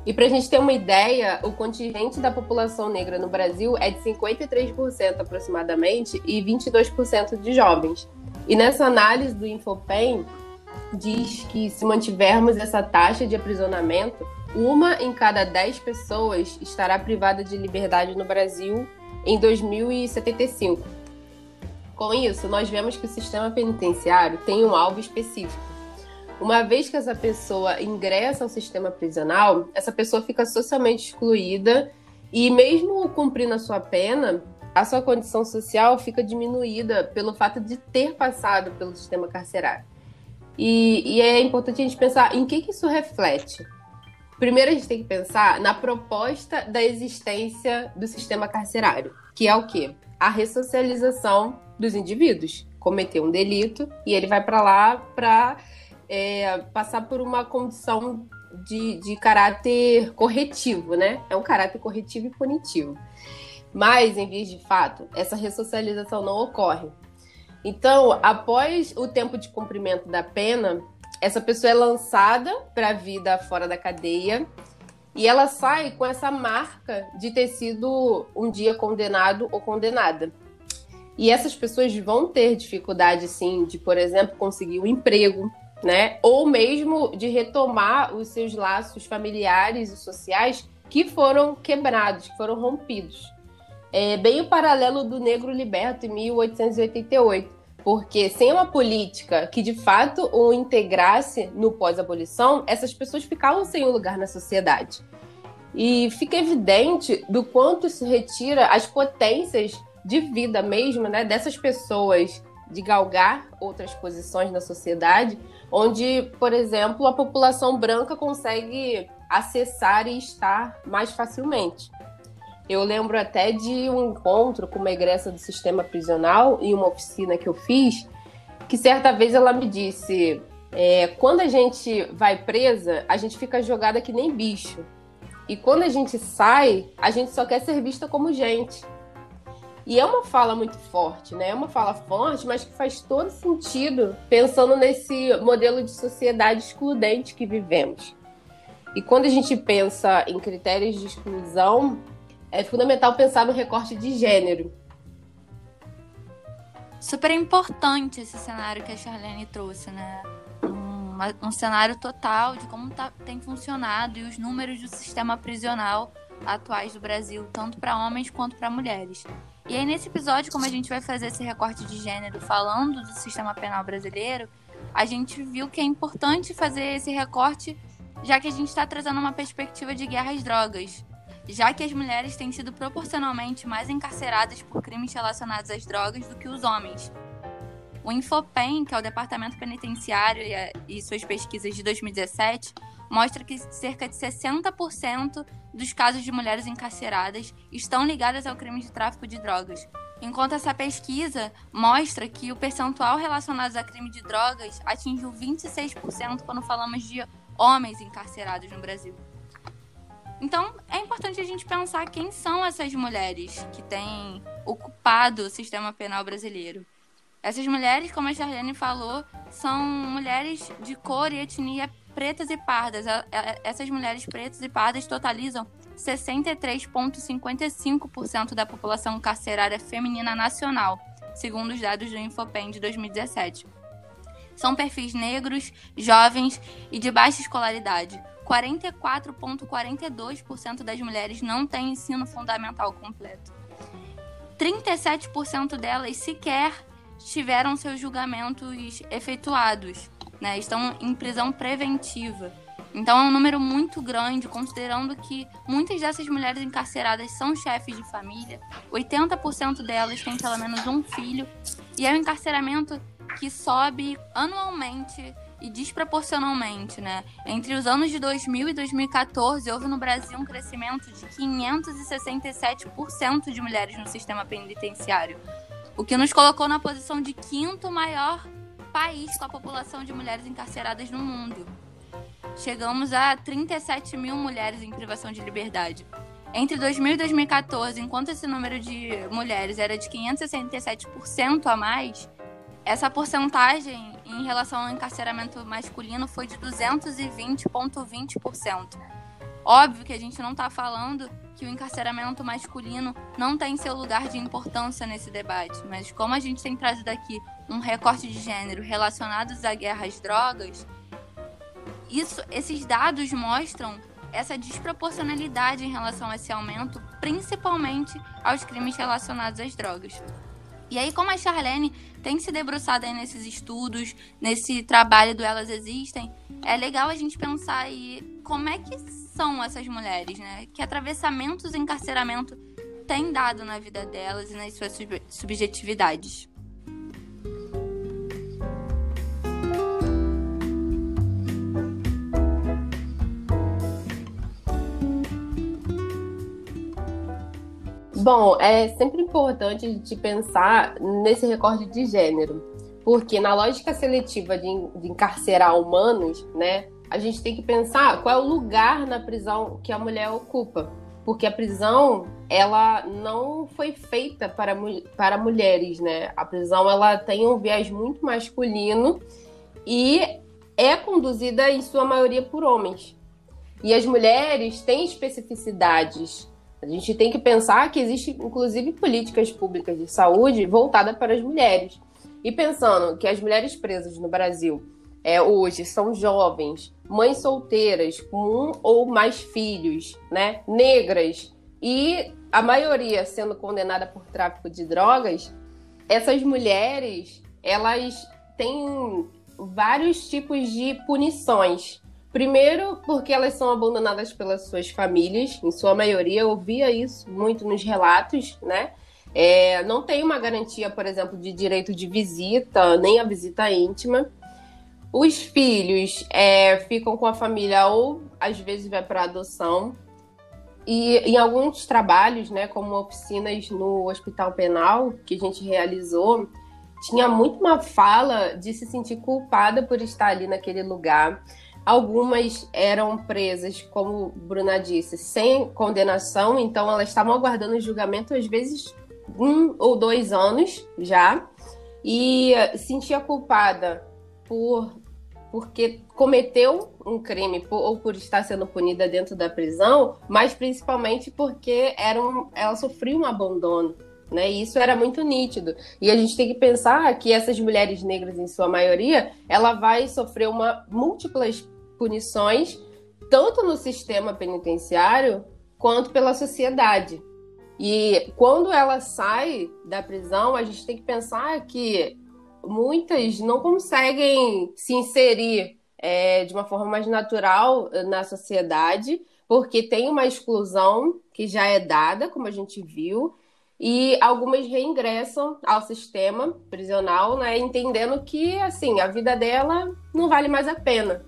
E para a gente ter uma ideia, o contingente da população negra no Brasil é de 53% aproximadamente e 22% de jovens. E nessa análise do Infopem, diz que se mantivermos essa taxa de aprisionamento, uma em cada 10 pessoas estará privada de liberdade no Brasil em 2075. Com isso, nós vemos que o sistema penitenciário tem um alvo específico. Uma vez que essa pessoa ingressa ao sistema prisional, essa pessoa fica socialmente excluída e, mesmo cumprindo a sua pena, a sua condição social fica diminuída pelo fato de ter passado pelo sistema carcerário. E, e é importante a gente pensar em que, que isso reflete. Primeiro, a gente tem que pensar na proposta da existência do sistema carcerário, que é o quê? A ressocialização dos indivíduos. Cometer um delito e ele vai para lá para é, passar por uma condição de, de caráter corretivo, né? É um caráter corretivo e punitivo. Mas, em vez de fato, essa ressocialização não ocorre. Então, após o tempo de cumprimento da pena, essa pessoa é lançada para a vida fora da cadeia e ela sai com essa marca de ter sido um dia condenado ou condenada. E essas pessoas vão ter dificuldade, sim, de, por exemplo, conseguir um emprego, né? Ou mesmo de retomar os seus laços familiares e sociais que foram quebrados, que foram rompidos. É bem o paralelo do Negro Liberto em 1888 porque sem uma política que de fato o integrasse no pós-abolição, essas pessoas ficavam sem um lugar na sociedade. E fica evidente do quanto isso retira as potências de vida mesmo, né, dessas pessoas de galgar outras posições na sociedade, onde, por exemplo, a população branca consegue acessar e estar mais facilmente. Eu lembro até de um encontro com uma egressa do sistema prisional em uma oficina que eu fiz, que certa vez ela me disse: é, quando a gente vai presa, a gente fica jogada que nem bicho. E quando a gente sai, a gente só quer ser vista como gente. E é uma fala muito forte, né? É uma fala forte, mas que faz todo sentido pensando nesse modelo de sociedade excludente que vivemos. E quando a gente pensa em critérios de exclusão, é fundamental pensar no recorte de gênero. Super importante esse cenário que a Charlene trouxe, né? Um, um cenário total de como tá, tem funcionado e os números do sistema prisional atuais do Brasil, tanto para homens quanto para mulheres. E aí, nesse episódio, como a gente vai fazer esse recorte de gênero falando do sistema penal brasileiro, a gente viu que é importante fazer esse recorte, já que a gente está trazendo uma perspectiva de guerra às drogas, já que as mulheres têm sido proporcionalmente mais encarceradas por crimes relacionados às drogas do que os homens. O Infopen, que é o Departamento Penitenciário e, suas pesquisas de 2017, mostra que cerca de 60% dos casos de mulheres encarceradas estão ligadas ao crime de tráfico de drogas. Enquanto essa pesquisa mostra que o percentual relacionado a crime de drogas atingiu 26% quando falamos de homens encarcerados no Brasil. Então, é importante a gente pensar quem são essas mulheres que têm ocupado o sistema penal brasileiro. Essas mulheres, como a Charlene falou, são mulheres de cor e etnia pretas e pardas. Essas mulheres pretas e pardas totalizam 63,55% da população carcerária feminina nacional, segundo os dados do Infopen de 2017. São perfis negros, jovens e de baixa escolaridade. 44,42% das mulheres não têm ensino fundamental completo. 37% delas sequer tiveram seus julgamentos efetuados né? Estão em prisão preventiva. Então é um número muito grande, considerando que muitas dessas mulheres encarceradas são chefes de família, 80% delas têm pelo menos um filho, e é um encarceramento que sobe anualmente e desproporcionalmente, né? Entre os anos de 2000 e 2014, houve no Brasil um crescimento de 567% de mulheres no sistema penitenciário, o que nos colocou na posição de quinto maior país com a população de mulheres encarceradas no mundo. Chegamos a 37 mil mulheres em privação de liberdade. Entre 2000 e 2014, enquanto esse número de mulheres era de 567% a mais, essa porcentagem em relação ao encarceramento masculino foi de 220,20%. Óbvio que a gente não está falando que o encarceramento masculino não tem seu lugar de importância nesse debate, mas como a gente tem trazido aqui um recorte de gênero relacionados à guerra às drogas, isso, esses dados mostram essa desproporcionalidade em relação a esse aumento, principalmente aos crimes relacionados às drogas. E aí, como a Charlene tem se debruçado nesses estudos, nesse trabalho do Elas Existem, é legal a gente pensar aí como é que são essas mulheres, né? Que atravessamentos e encarceramento têm dado na vida delas e nas suas subjetividades. Bom, é sempre importante gente pensar nesse recorte de gênero, porque na lógica seletiva de, de encarcerar humanos, né, a gente tem que pensar qual é o lugar na prisão que a mulher ocupa, porque a prisão ela não foi feita para, para mulheres, né? A prisão ela tem um viés muito masculino e é conduzida em sua maioria por homens. E as mulheres têm especificidades a gente tem que pensar que existe, inclusive, políticas públicas de saúde voltadas para as mulheres. E pensando que as mulheres presas no Brasil é, hoje são jovens, mães solteiras com um ou mais filhos, né, negras e a maioria sendo condenada por tráfico de drogas, essas mulheres elas têm vários tipos de punições Primeiro, porque elas são abandonadas pelas suas famílias, em sua maioria, eu ouvia isso muito nos relatos, né? É, não tem uma garantia, por exemplo, de direito de visita, nem a visita íntima. Os filhos é, ficam com a família ou às vezes vai para adoção. E em alguns trabalhos, né, como oficinas no Hospital Penal que a gente realizou, tinha muito uma fala de se sentir culpada por estar ali naquele lugar. Algumas eram presas, como Bruna disse, sem condenação, então elas estavam aguardando julgamento, às vezes um ou dois anos já, e sentia culpada por porque cometeu um crime por, ou por estar sendo punida dentro da prisão, mas principalmente porque era um, ela sofreu um abandono. Né? Isso era muito nítido. E a gente tem que pensar que essas mulheres negras, em sua maioria, ela vai sofrer uma múltiplas punições, tanto no sistema penitenciário quanto pela sociedade. E quando ela sai da prisão, a gente tem que pensar que muitas não conseguem se inserir é, de uma forma mais natural na sociedade, porque tem uma exclusão que já é dada, como a gente viu, e algumas reingressam ao sistema prisional, né, entendendo que assim a vida dela não vale mais a pena.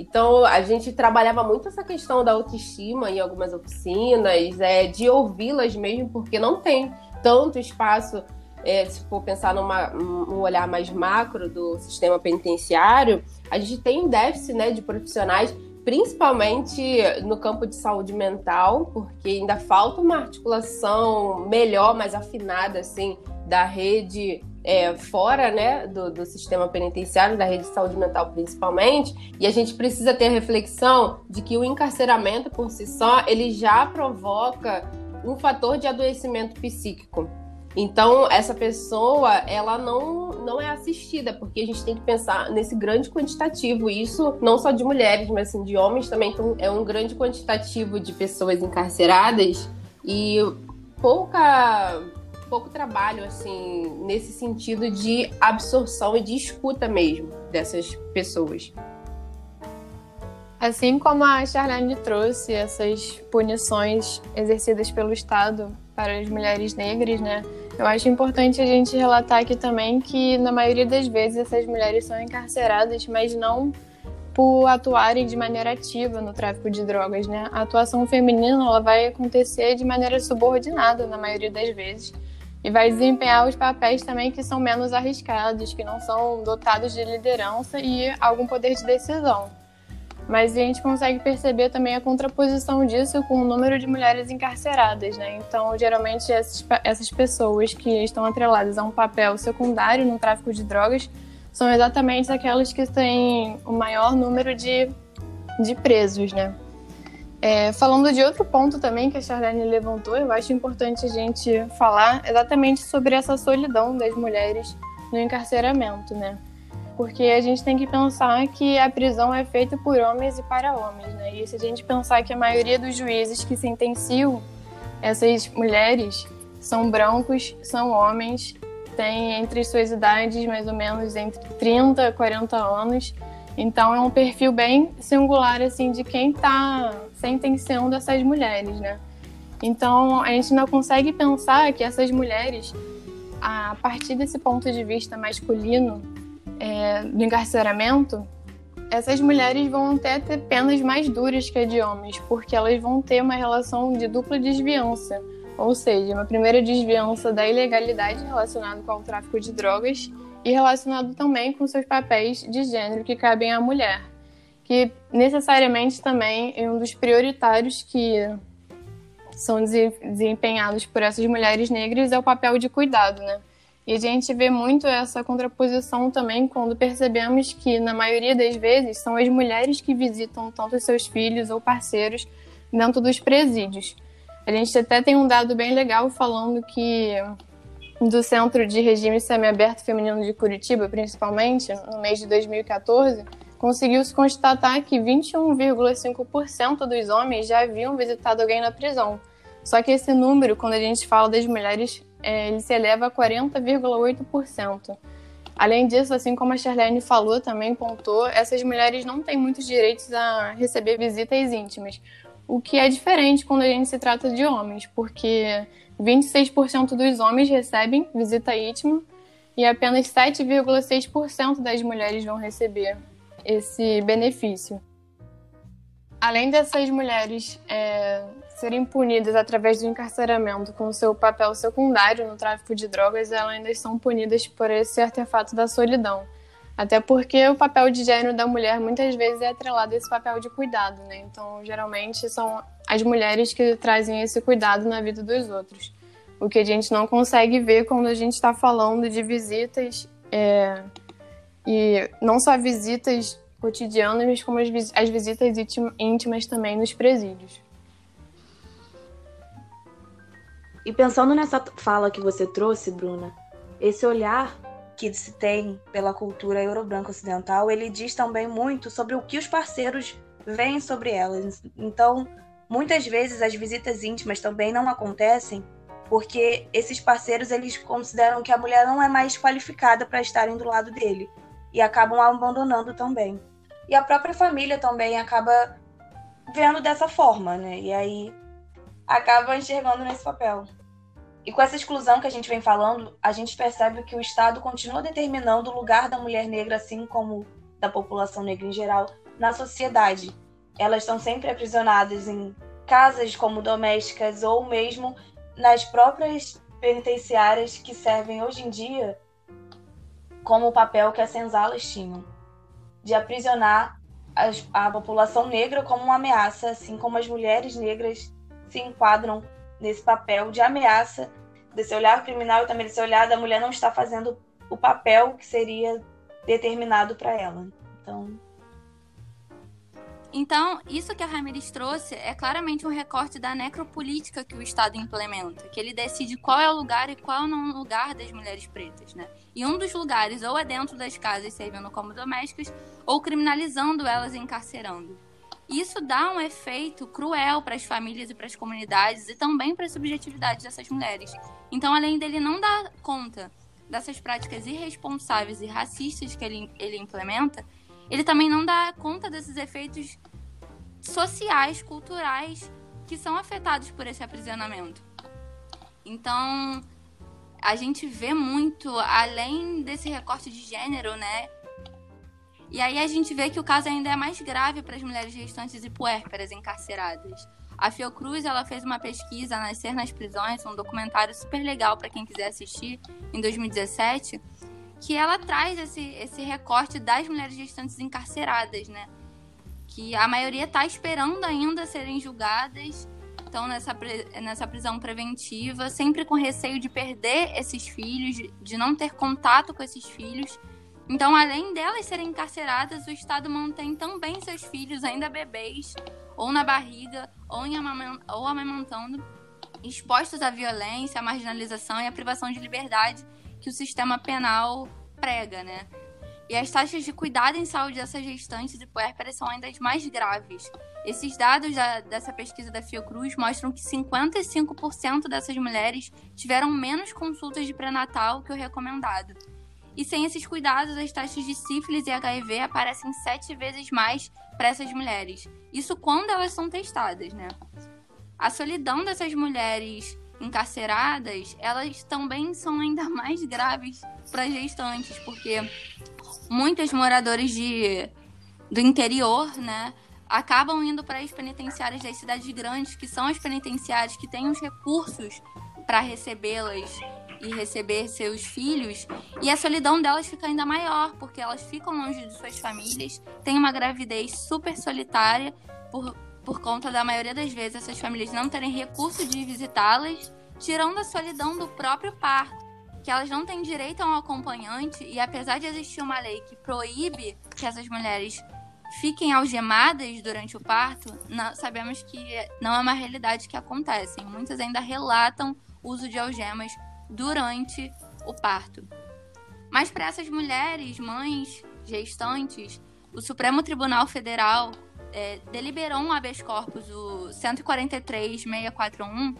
Então a gente trabalhava muito essa questão da autoestima em algumas oficinas, é, de ouvi-las mesmo, porque não tem tanto espaço é, se for pensar numa, um olhar mais macro do sistema penitenciário, a gente tem um déficit né, de profissionais, principalmente no campo de saúde mental, porque ainda falta uma articulação melhor, mais afinada, assim, da rede é, fora né, do, do, sistema penitenciário, da rede de saúde mental principalmente, e a gente precisa ter a reflexão de que o encarceramento por si só, ele já provoca um fator de adoecimento psíquico. Então, essa pessoa, ela não, não é assistida, porque a gente tem que pensar nesse grande quantitativo. Isso não só de mulheres, mas assim, de homens também. Então, é um grande quantitativo de pessoas encarceradas e pouca pouco trabalho assim nesse sentido de absorção e de escuta mesmo dessas pessoas. Assim como a Charlene trouxe essas punições exercidas pelo Estado para as mulheres negras, né? Eu acho importante a gente relatar aqui também que, na maioria das vezes, essas mulheres são encarceradas, mas não por atuarem de maneira ativa no tráfico de drogas, né? A atuação feminina ela vai acontecer de maneira subordinada, na maioria das vezes, e vai desempenhar os papéis também que são menos arriscados, que não são dotados de liderança e algum poder de decisão. Mas a gente consegue perceber também a contraposição disso com o número de mulheres encarceradas, né? Então, geralmente, essas, essas pessoas que estão atreladas a um papel secundário no tráfico de drogas são exatamente aquelas que têm o maior número de, de presos, né? É, falando de outro ponto também que a Charlene levantou, eu acho importante a gente falar exatamente sobre essa solidão das mulheres no encarceramento, né? porque a gente tem que pensar que a prisão é feita por homens e para homens, né? E se a gente pensar que a maioria dos juízes que sentenciam essas mulheres são brancos, são homens, têm entre suas idades mais ou menos entre 30 e 40 anos. Então é um perfil bem singular assim de quem está sentenciando essas mulheres, né? Então a gente não consegue pensar que essas mulheres, a partir desse ponto de vista masculino, é, do encarceramento, essas mulheres vão até ter penas mais duras que a de homens, porque elas vão ter uma relação de dupla desviança, ou seja, uma primeira desviança da ilegalidade relacionada com o tráfico de drogas e relacionado também com seus papéis de gênero que cabem à mulher, que necessariamente também é um dos prioritários que são desempenhados por essas mulheres negras é o papel de cuidado, né? E a gente vê muito essa contraposição também quando percebemos que, na maioria das vezes, são as mulheres que visitam tanto seus filhos ou parceiros dentro dos presídios. A gente até tem um dado bem legal falando que do Centro de Regime Semiaberto Feminino de Curitiba, principalmente, no mês de 2014, conseguiu-se constatar que 21,5% dos homens já haviam visitado alguém na prisão. Só que esse número, quando a gente fala das mulheres, é, ele se eleva a 40,8%. Além disso, assim como a Charlene falou, também pontou, essas mulheres não têm muitos direitos a receber visitas íntimas, o que é diferente quando a gente se trata de homens, porque 26% dos homens recebem visita íntima e apenas 7,6% das mulheres vão receber esse benefício. Além dessas mulheres é, serem punidas através do encarceramento com seu papel secundário no tráfico de drogas, elas ainda são punidas por esse artefato da solidão. Até porque o papel de gênero da mulher muitas vezes é atrelado a esse papel de cuidado, né? Então, geralmente são as mulheres que trazem esse cuidado na vida dos outros. O que a gente não consegue ver quando a gente está falando de visitas, é, e não só visitas cotidianas, mas como as, as visitas íntimas também nos presídios. E pensando nessa fala que você trouxe, Bruna, esse olhar que se tem pela cultura euro-branca ocidental, ele diz também muito sobre o que os parceiros veem sobre elas. Então, muitas vezes as visitas íntimas também não acontecem porque esses parceiros eles consideram que a mulher não é mais qualificada para estarem do lado dele e acabam abandonando também. E a própria família também acaba vendo dessa forma, né? E aí acaba enxergando nesse papel. E com essa exclusão que a gente vem falando, a gente percebe que o Estado continua determinando o lugar da mulher negra, assim como da população negra em geral, na sociedade. Elas estão sempre aprisionadas em casas como domésticas ou mesmo nas próprias penitenciárias que servem hoje em dia como o papel que as senzalas tinham, de aprisionar a população negra como uma ameaça, assim como as mulheres negras se enquadram nesse papel de ameaça, desse olhar criminal e também desse olhar da mulher não estar fazendo o papel que seria determinado para ela. Então, então, isso que a Ramirez trouxe é claramente um recorte da necropolítica que o Estado implementa, que ele decide qual é o lugar e qual não é o lugar das mulheres pretas, né? E um dos lugares ou é dentro das casas servindo como domésticas, ou criminalizando elas e encarcerando. Isso dá um efeito cruel para as famílias e para as comunidades e também para a subjetividade dessas mulheres. Então, além dele não dar conta dessas práticas irresponsáveis e racistas que ele, ele implementa, ele também não dá conta desses efeitos sociais, culturais que são afetados por esse aprisionamento. Então, a gente vê muito além desse recorte de gênero, né? E aí a gente vê que o caso ainda é mais grave para as mulheres gestantes e puérperas encarceradas. A Fiocruz ela fez uma pesquisa Nascer nas Prisões, um documentário super legal para quem quiser assistir, em 2017, que ela traz esse, esse recorte das mulheres gestantes encarceradas, né? Que a maioria está esperando ainda serem julgadas, estão nessa, nessa prisão preventiva, sempre com receio de perder esses filhos, de, não ter contato com esses filhos então, além delas serem encarceradas, o Estado mantém também seus filhos, ainda bebês, ou na barriga, ou, em ou amamentando, expostos à violência, à marginalização e à privação de liberdade que o sistema penal prega, né? E as taxas de cuidado em saúde dessas gestantes e puérperas são ainda as mais graves. Esses dados da, dessa pesquisa da Fiocruz mostram que 55% dessas mulheres tiveram menos consultas de pré-natal que o recomendado. E sem esses cuidados, as taxas de sífilis e HIV aparecem sete vezes mais para essas mulheres. Isso quando elas são testadas, né? A solidão dessas mulheres encarceradas, elas também são ainda mais graves para gestantes, porque muitos moradores de, do interior, né, acabam indo para as penitenciárias das cidades grandes, que são as penitenciárias que têm os recursos para recebê-las e receber seus filhos, e a solidão delas fica ainda maior, porque elas ficam longe de suas famílias, têm uma gravidez super solitária, por, por conta da maioria das vezes essas famílias não terem recurso de visitá-las, tirando a solidão do próprio parto, que elas não têm direito a um acompanhante, e apesar de existir uma lei que proíbe que essas mulheres fiquem algemadas durante o parto, não, sabemos que não é uma realidade que acontece. Muitas ainda relatam uso de algemas durante o parto. Mas para essas mulheres, mães, gestantes, o Supremo Tribunal Federal é, deliberou um habeas corpus, o 143641,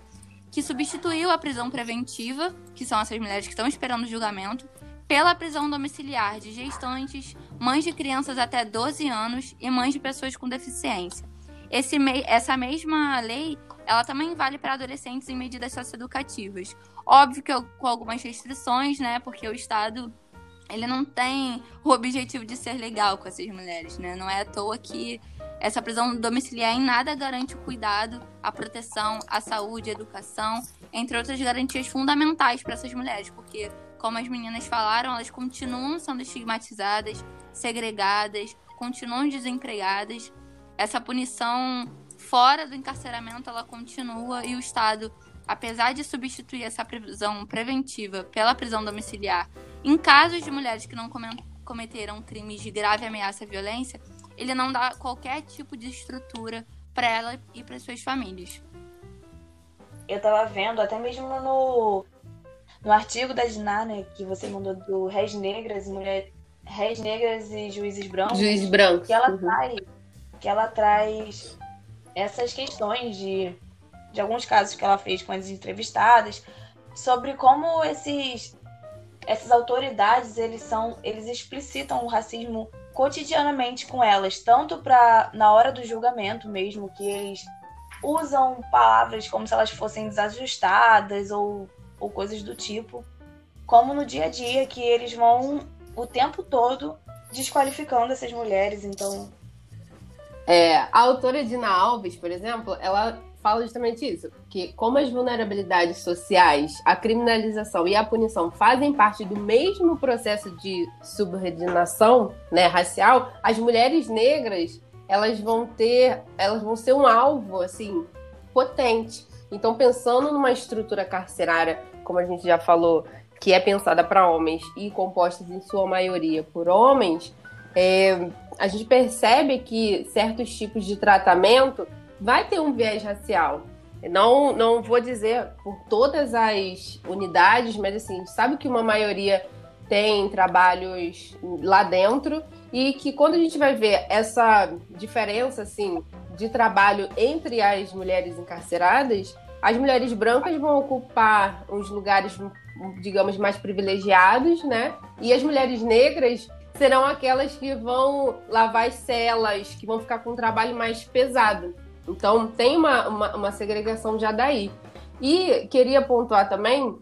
que substituiu a prisão preventiva, que são essas mulheres que estão esperando o julgamento, pela prisão domiciliar de gestantes, mães de crianças até 12 anos e mães de pessoas com deficiência. Esse, essa mesma lei, ela também vale para adolescentes em medidas socioeducativas. Óbvio que com algumas restrições, né? Porque o Estado ele não tem o objetivo de ser legal com essas mulheres, né? Não é à toa que essa prisão domiciliar em nada garante o cuidado, a proteção, a saúde, a educação, entre outras garantias fundamentais para essas mulheres, porque, como as meninas falaram, elas continuam sendo estigmatizadas, segregadas, continuam desempregadas. Essa punição fora do encarceramento, ela continua e o Estado, apesar de substituir essa prisão preventiva pela prisão domiciliar, em casos de mulheres que não cometeram crimes de grave ameaça à violência, ele não dá qualquer tipo de estrutura para ela e para suas famílias. Eu tava vendo, até mesmo no, no artigo da Diná, né, que você mandou do Réis Negras e Mulher, Réis Negras e Juízes Brancos. Juízes Brancos. Que ela uhum. traz, que ela traz essas questões de, de alguns casos que ela fez com as entrevistadas sobre como esses essas autoridades eles são eles explicitam o racismo cotidianamente com elas, tanto para na hora do julgamento mesmo, que eles usam palavras como se elas fossem desajustadas ou, ou coisas do tipo, como no dia a dia, que eles vão o tempo todo desqualificando essas mulheres. Então. É, a autora Dina Alves, por exemplo, ela fala justamente isso, que como as vulnerabilidades sociais, a criminalização e a punição fazem parte do mesmo processo de subordinação, né, racial, as mulheres negras, elas vão ter, elas vão ser um alvo assim potente. Então, pensando numa estrutura carcerária, como a gente já falou, que é pensada para homens e composta em sua maioria por homens, é, a gente percebe que certos tipos de tratamento vai ter um viés racial. Não, não vou dizer por todas as unidades, mas assim, sabe que uma maioria tem trabalhos lá dentro e que quando a gente vai ver essa diferença assim de trabalho entre as mulheres encarceradas, as mulheres brancas vão ocupar uns lugares, digamos, mais privilegiados, né? E as mulheres negras serão aquelas que vão lavar as celas, que vão ficar com um trabalho mais pesado. Então tem uma, uma, uma segregação já daí. E queria pontuar também,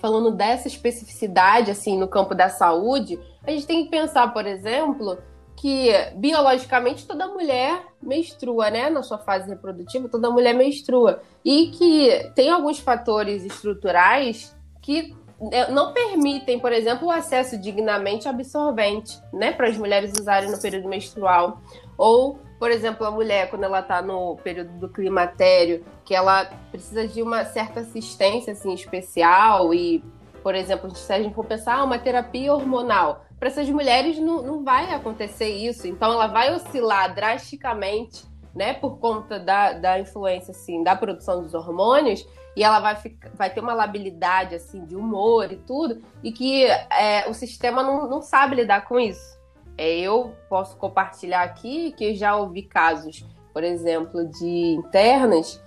falando dessa especificidade assim no campo da saúde, a gente tem que pensar, por exemplo, que biologicamente toda mulher menstrua, né? Na sua fase reprodutiva, toda mulher menstrua. E que tem alguns fatores estruturais que é, não permitem, por exemplo, o acesso dignamente absorvente, né? Para as mulheres usarem no período menstrual. Ou por exemplo, a mulher, quando ela está no período do climatério, que ela precisa de uma certa assistência assim, especial e, por exemplo, se a gente for pensar ah, uma terapia hormonal, para essas mulheres não, não vai acontecer isso. Então, ela vai oscilar drasticamente, né, por conta da, da influência, assim, da produção dos hormônios, e ela vai, ficar, vai ter uma labilidade, assim, de humor e tudo, e que é, o sistema não, não sabe lidar com isso. É, eu posso compartilhar aqui que já ouvi casos, por exemplo, de internas,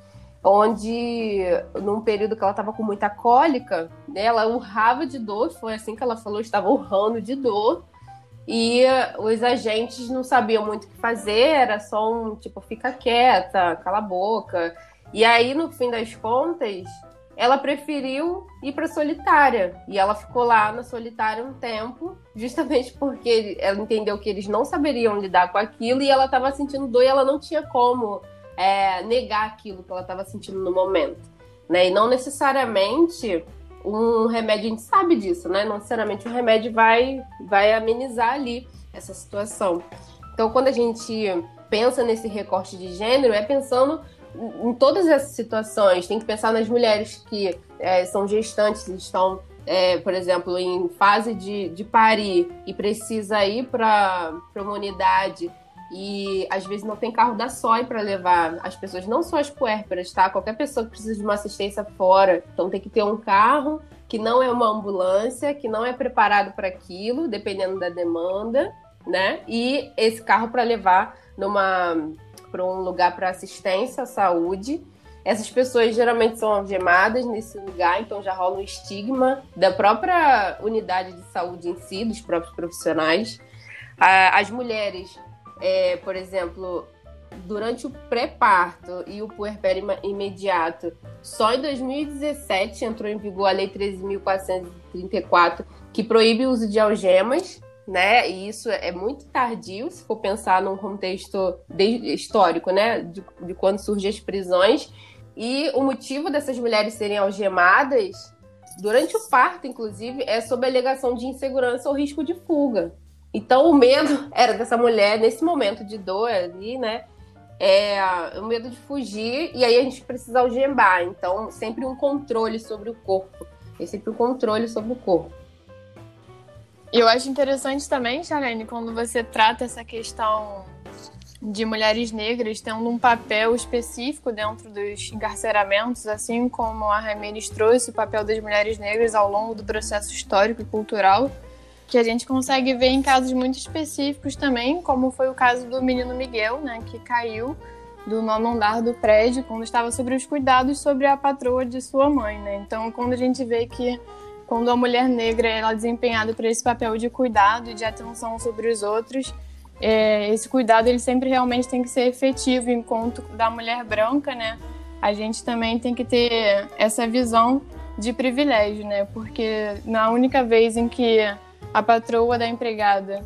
onde num período que ela estava com muita cólica, né, ela urrava de dor, foi assim que ela falou, estava urrando de dor, e os agentes não sabiam muito o que fazer, era só um tipo, fica quieta, cala a boca. E aí, no fim das contas, ela preferiu ir para solitária e ela ficou lá na solitária um tempo, justamente porque ela entendeu que eles não saberiam lidar com aquilo e ela estava sentindo dor e ela não tinha como é, negar aquilo que ela estava sentindo no momento, né? E não necessariamente um remédio, a gente sabe disso, né? Não necessariamente um remédio vai vai amenizar ali essa situação. Então, quando a gente pensa nesse recorte de gênero, é pensando em todas essas situações, tem que pensar nas mulheres que é, são gestantes, estão, é, por exemplo, em fase de, de parir e precisa ir para uma unidade e às vezes não tem carro da SOI para levar as pessoas, não só as puérperas, tá? Qualquer pessoa que precisa de uma assistência fora, então tem que ter um carro que não é uma ambulância, que não é preparado para aquilo, dependendo da demanda, né? E esse carro para levar numa para um lugar para assistência à saúde. Essas pessoas geralmente são algemadas nesse lugar, então já rola um estigma da própria unidade de saúde em si, dos próprios profissionais. As mulheres, é, por exemplo, durante o pré-parto e o puerpério imediato, só em 2017 entrou em vigor a Lei 13.434, que proíbe o uso de algemas, né? E isso é muito tardio, se for pensar num contexto histórico, né? De, de quando surgem as prisões. E o motivo dessas mulheres serem algemadas durante o parto, inclusive, é sob a alegação de insegurança ou risco de fuga. Então, o medo era dessa mulher, nesse momento de dor ali, né? É, o medo de fugir, e aí a gente precisa algemar. Então, sempre um controle sobre o corpo. Tem sempre um controle sobre o corpo. E eu acho interessante também, Charlene, quando você trata essa questão de mulheres negras tendo um papel específico dentro dos encarceramentos, assim como a Ramirez trouxe o papel das mulheres negras ao longo do processo histórico e cultural, que a gente consegue ver em casos muito específicos também, como foi o caso do menino Miguel, né, que caiu do nono andar do prédio quando estava sobre os cuidados sobre a patroa de sua mãe, né? Então, quando a gente vê que quando a mulher negra ela é desempenhada por esse papel de cuidado e de atenção sobre os outros, é, esse cuidado ele sempre realmente tem que ser efetivo enquanto da mulher branca, né? A gente também tem que ter essa visão de privilégio, né? Porque na única vez em que a patroa da empregada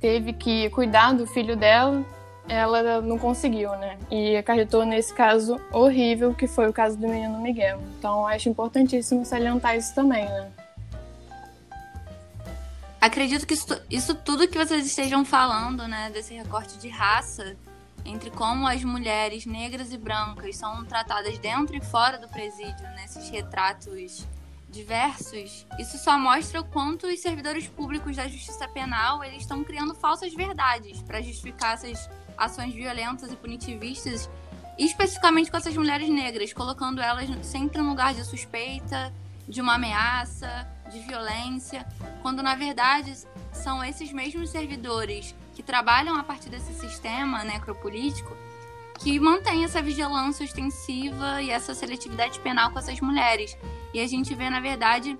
teve que cuidar do filho dela, ela não conseguiu, né? E acarretou nesse caso horrível que foi o caso do menino Miguel. Então acho importantíssimo salientar isso também, né? Acredito que isso, isso tudo que vocês estejam falando, né, desse recorte de raça, entre como as mulheres negras e brancas são tratadas dentro e fora do presídio, nesses retratos diversos, isso só mostra o quanto os servidores públicos da justiça penal eles estão criando falsas verdades para justificar essas ações violentas e punitivistas, especificamente com essas mulheres negras, colocando elas sempre no lugar de suspeita, de uma ameaça, de violência, quando na verdade são esses mesmos servidores que trabalham a partir desse sistema necropolítico que mantém essa vigilância ostensiva e essa seletividade penal com essas mulheres. E a gente vê, na verdade,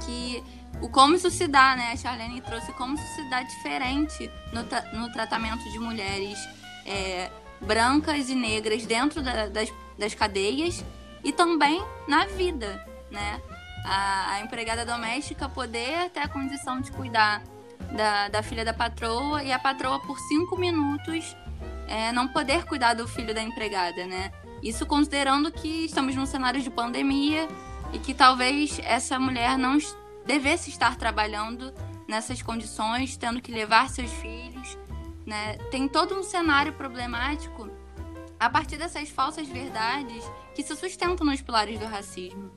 que o como isso se dá, né? A Charlene trouxe como isso se dá diferente no, tra no tratamento de mulheres é, brancas e negras dentro da, das, das cadeias e também na vida, né? A, a empregada doméstica poder ter a condição de cuidar da, da filha da patroa e a patroa por cinco minutos é, não poder cuidar do filho da empregada, né? Isso considerando que estamos num cenário de pandemia e que talvez essa mulher não devesse estar trabalhando nessas condições, tendo que levar seus filhos, né? Tem todo um cenário problemático a partir dessas falsas verdades que se sustentam nos pilares do racismo.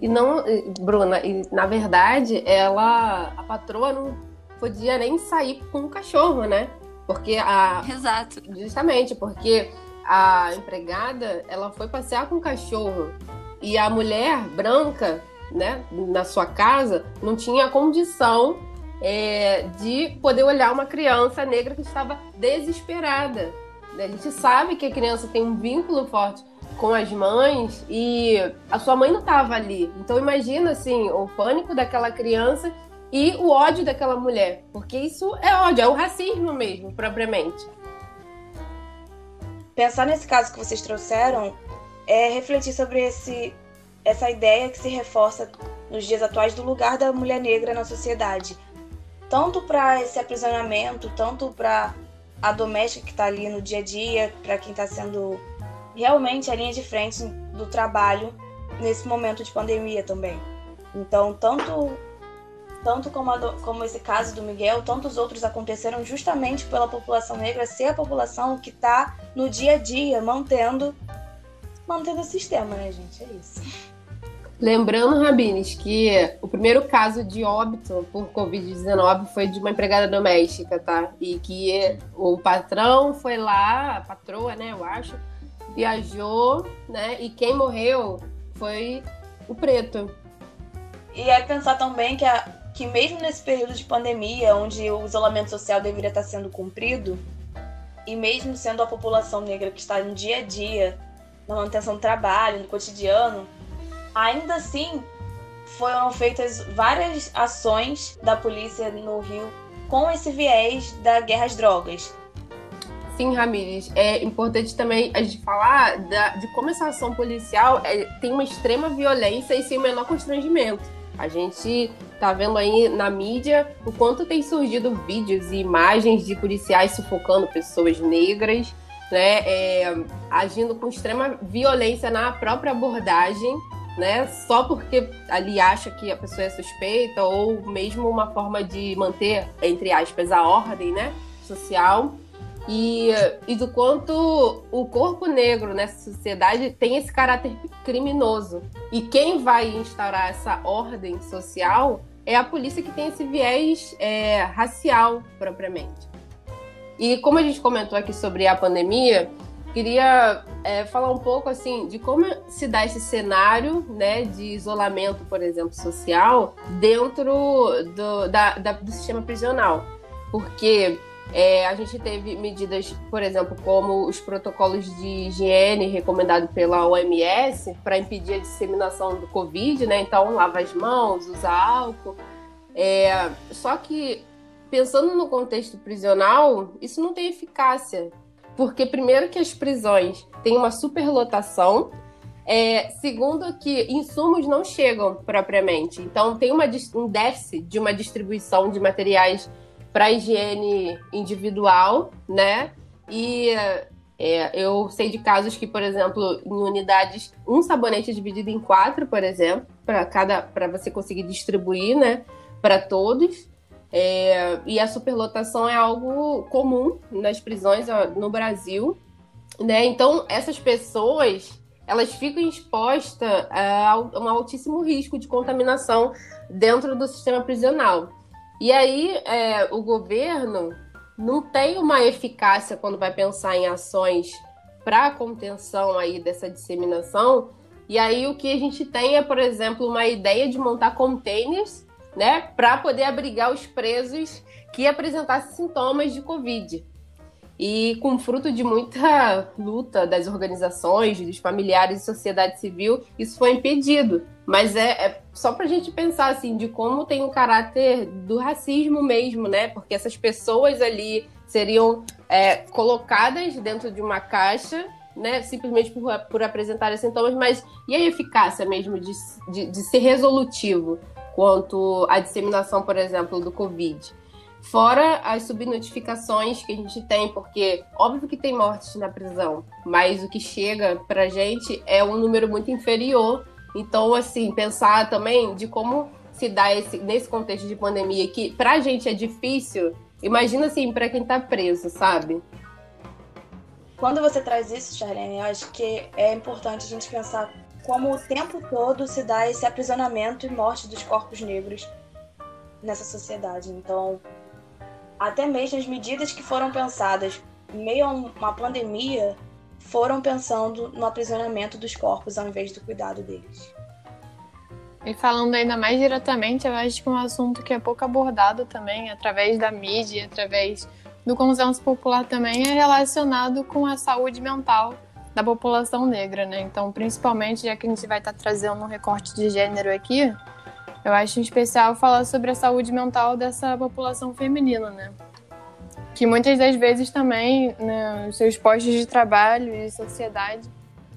E não, Bruna, e na verdade, ela, a patroa não podia nem sair com o cachorro, né? Porque a. Exato. Justamente, porque a empregada, ela foi passear com o cachorro. E a mulher branca, né, na sua casa, não tinha condição é, de poder olhar uma criança negra que estava desesperada. A gente sabe que a criança tem um vínculo forte com as mães e a sua mãe não estava ali. Então imagina assim, o pânico daquela criança e o ódio daquela mulher, porque isso é ódio, é o racismo mesmo, propriamente. Pensar nesse caso que vocês trouxeram é refletir sobre esse essa ideia que se reforça nos dias atuais do lugar da mulher negra na sociedade. Tanto para esse aprisionamento, tanto para a doméstica que está ali no dia a dia, para quem está sendo realmente a linha de frente do trabalho nesse momento de pandemia também. Então, tanto tanto como, do, como esse caso do Miguel, tantos outros aconteceram justamente pela população negra ser a população que está no dia a dia mantendo mantendo o sistema, né, gente? É isso. Lembrando, Rabines, que o primeiro caso de óbito por Covid-19 foi de uma empregada doméstica, tá? E que o patrão foi lá, a patroa, né, eu acho, viajou, né? E quem morreu foi o preto. E é pensar também que, a, que mesmo nesse período de pandemia, onde o isolamento social deveria estar sendo cumprido, e mesmo sendo a população negra que está no dia a dia, na manutenção do trabalho, no cotidiano, ainda assim foram feitas várias ações da polícia no Rio com esse viés da guerra às drogas. Sim, Ramires, é importante também a gente falar da, de como essa ação policial é, tem uma extrema violência e sem o menor constrangimento. A gente tá vendo aí na mídia o quanto tem surgido vídeos e imagens de policiais sufocando pessoas negras, né, é, agindo com extrema violência na própria abordagem, né, só porque ali acha que a pessoa é suspeita ou mesmo uma forma de manter, entre aspas, a ordem, né, social. E, e do quanto o corpo negro nessa sociedade tem esse caráter criminoso. E quem vai instaurar essa ordem social é a polícia que tem esse viés é, racial, propriamente. E como a gente comentou aqui sobre a pandemia, queria é, falar um pouco assim de como se dá esse cenário né, de isolamento, por exemplo, social dentro do, da, da, do sistema prisional. Porque é, a gente teve medidas, por exemplo, como os protocolos de higiene recomendados pela OMS para impedir a disseminação do Covid, né? Então, lava as mãos, usa álcool. É, só que, pensando no contexto prisional, isso não tem eficácia. Porque, primeiro, que as prisões têm uma superlotação, é, segundo, que insumos não chegam propriamente. Então, tem uma, um déficit de uma distribuição de materiais para higiene individual, né? E é, eu sei de casos que, por exemplo, em unidades, um sabonete é dividido em quatro, por exemplo, para cada, para você conseguir distribuir, né, para todos. É, e a superlotação é algo comum nas prisões no Brasil, né? Então essas pessoas elas ficam expostas a um altíssimo risco de contaminação dentro do sistema prisional. E aí é, o governo não tem uma eficácia quando vai pensar em ações para contenção aí dessa disseminação. E aí o que a gente tem é, por exemplo, uma ideia de montar containers, né, para poder abrigar os presos que apresentassem sintomas de Covid. E com fruto de muita luta das organizações, dos familiares e sociedade civil, isso foi impedido. Mas é, é só para a gente pensar assim de como tem o caráter do racismo mesmo, né? Porque essas pessoas ali seriam é, colocadas dentro de uma caixa, né? Simplesmente por, por apresentarem sintomas, mas e a eficácia mesmo de, de, de ser resolutivo quanto à disseminação, por exemplo, do Covid? Fora as subnotificações que a gente tem, porque óbvio que tem mortes na prisão, mas o que chega pra gente é um número muito inferior. Então, assim, pensar também de como se dá esse, nesse contexto de pandemia, que pra gente é difícil, imagina assim, pra quem tá preso, sabe? Quando você traz isso, Charlene, eu acho que é importante a gente pensar como o tempo todo se dá esse aprisionamento e morte dos corpos negros nessa sociedade. Então, até mesmo as medidas que foram pensadas meio a uma pandemia foram pensando no aprisionamento dos corpos ao invés do cuidado deles. E falando ainda mais diretamente, eu acho que um assunto que é pouco abordado também, através da mídia, através do consenso popular também, é relacionado com a saúde mental da população negra, né? Então, principalmente, já que a gente vai estar trazendo um recorte de gênero aqui, eu acho em especial falar sobre a saúde mental dessa população feminina, né? Que muitas das vezes também, né, nos seus postos de trabalho e sociedade,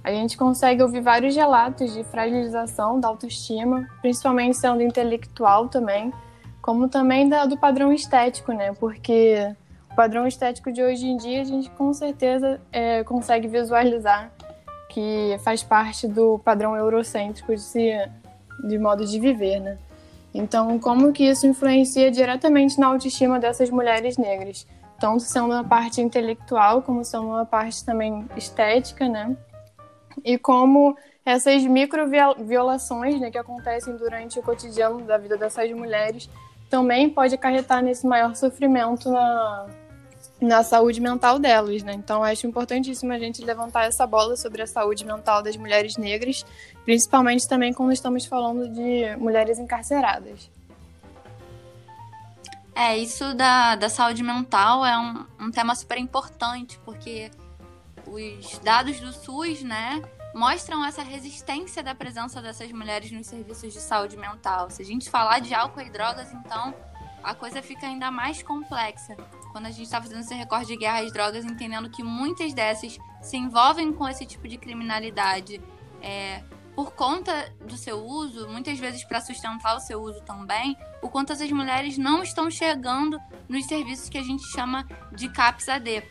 a gente consegue ouvir vários relatos de fragilização da autoestima, principalmente sendo intelectual também, como também da, do padrão estético, né? Porque o padrão estético de hoje em dia a gente com certeza é, consegue visualizar que faz parte do padrão eurocêntrico de se de modo de viver, né? Então, como que isso influencia diretamente na autoestima dessas mulheres negras? Tanto sendo uma parte intelectual, como sendo uma parte também estética, né? E como essas microviolações né, que acontecem durante o cotidiano da vida dessas mulheres também pode acarretar nesse maior sofrimento na, na saúde mental delas, né? Então acho importantíssimo a gente levantar essa bola sobre a saúde mental das mulheres negras, principalmente também quando estamos falando de mulheres encarceradas. É, isso da, da saúde mental é um, um tema super importante, porque os dados do SUS, né, mostram essa resistência da presença dessas mulheres nos serviços de saúde mental. Se a gente falar de álcool e drogas, então a coisa fica ainda mais complexa quando a gente está fazendo esse recorde de guerra às drogas, entendendo que muitas dessas se envolvem com esse tipo de criminalidade é, por conta do seu uso, muitas vezes para sustentar o seu uso também, o quanto essas mulheres não estão chegando nos serviços que a gente chama de CAPS-AD,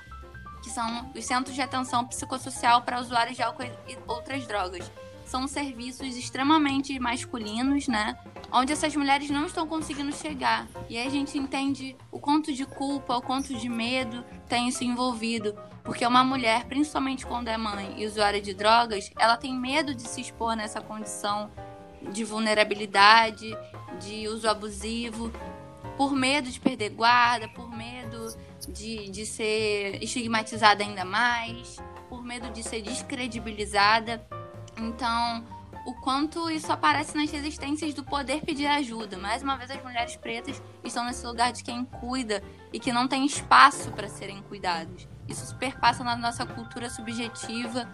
que são os Centros de Atenção Psicossocial para Usuários de Álcool e outras drogas são serviços extremamente masculinos, né? Onde essas mulheres não estão conseguindo chegar. E aí a gente entende o quanto de culpa, o quanto de medo tem isso envolvido. Porque uma mulher, principalmente quando é mãe e usuária de drogas, ela tem medo de se expor nessa condição de vulnerabilidade, de uso abusivo, por medo de perder guarda, por medo de, de ser estigmatizada ainda mais, por medo de ser descredibilizada. Então, o quanto isso aparece nas resistências do poder pedir ajuda. Mais uma vez, as mulheres pretas estão nesse lugar de quem cuida e que não tem espaço para serem cuidadas. Isso se perpassa na nossa cultura subjetiva,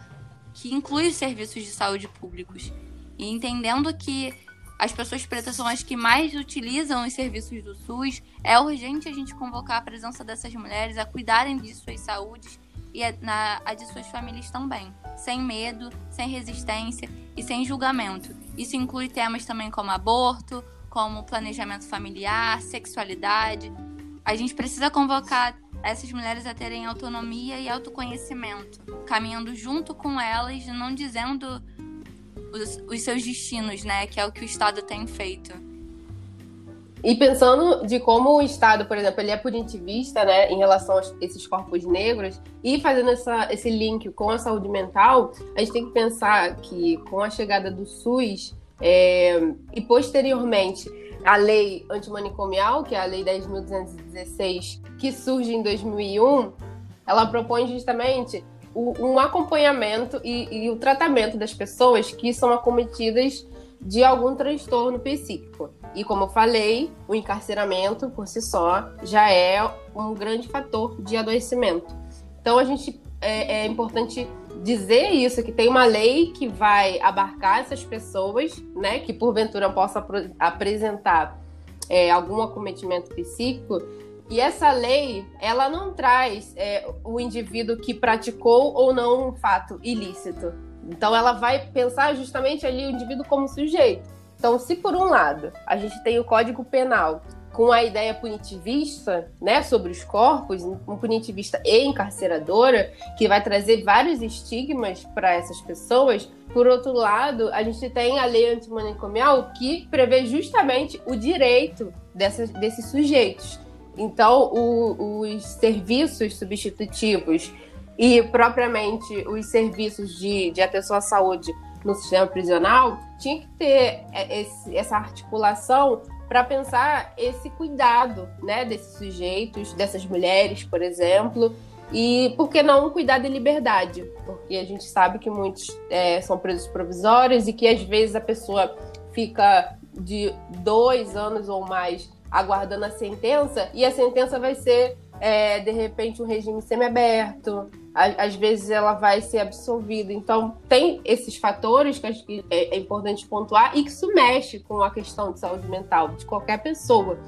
que inclui os serviços de saúde públicos. E entendendo que as pessoas pretas são as que mais utilizam os serviços do SUS, é urgente a gente convocar a presença dessas mulheres a cuidarem de suas saúdes e a, na, a de suas famílias também, sem medo, sem resistência e sem julgamento. Isso inclui temas também como aborto, como planejamento familiar, sexualidade. A gente precisa convocar essas mulheres a terem autonomia e autoconhecimento, caminhando junto com elas, não dizendo os, os seus destinos, né? Que é o que o Estado tem feito. E pensando de como o Estado, por exemplo, ele é punitivista, né, em relação a esses corpos negros, e fazendo essa, esse link com a saúde mental, a gente tem que pensar que com a chegada do SUS é, e posteriormente a lei antimanicomial, que é a lei 10.216, que surge em 2001, ela propõe justamente o, um acompanhamento e, e o tratamento das pessoas que são acometidas de algum transtorno psíquico. E como eu falei, o encarceramento por si só já é um grande fator de adoecimento. Então a gente é, é importante dizer isso, que tem uma lei que vai abarcar essas pessoas, né, que porventura possa apresentar é, algum acometimento psíquico. E essa lei, ela não traz é, o indivíduo que praticou ou não um fato ilícito. Então ela vai pensar justamente ali o indivíduo como sujeito. Então, se por um lado a gente tem o Código Penal com a ideia punitivista, né, sobre os corpos, um punitivista e encarceradora, que vai trazer vários estigmas para essas pessoas. Por outro lado, a gente tem a lei antimanicomial que prevê justamente o direito dessas, desses sujeitos. Então, o, os serviços substitutivos e propriamente os serviços de, de atenção à saúde no sistema prisional, tinha que ter é, esse, essa articulação para pensar esse cuidado né, desses sujeitos, dessas mulheres, por exemplo, e por que não cuidar de liberdade? Porque a gente sabe que muitos é, são presos provisórios e que às vezes a pessoa fica de dois anos ou mais aguardando a sentença e a sentença vai ser é, de repente um regime semiaberto, às vezes ela vai ser absolvida. Então, tem esses fatores que acho que é, é importante pontuar e que isso mexe com a questão de saúde mental de qualquer pessoa.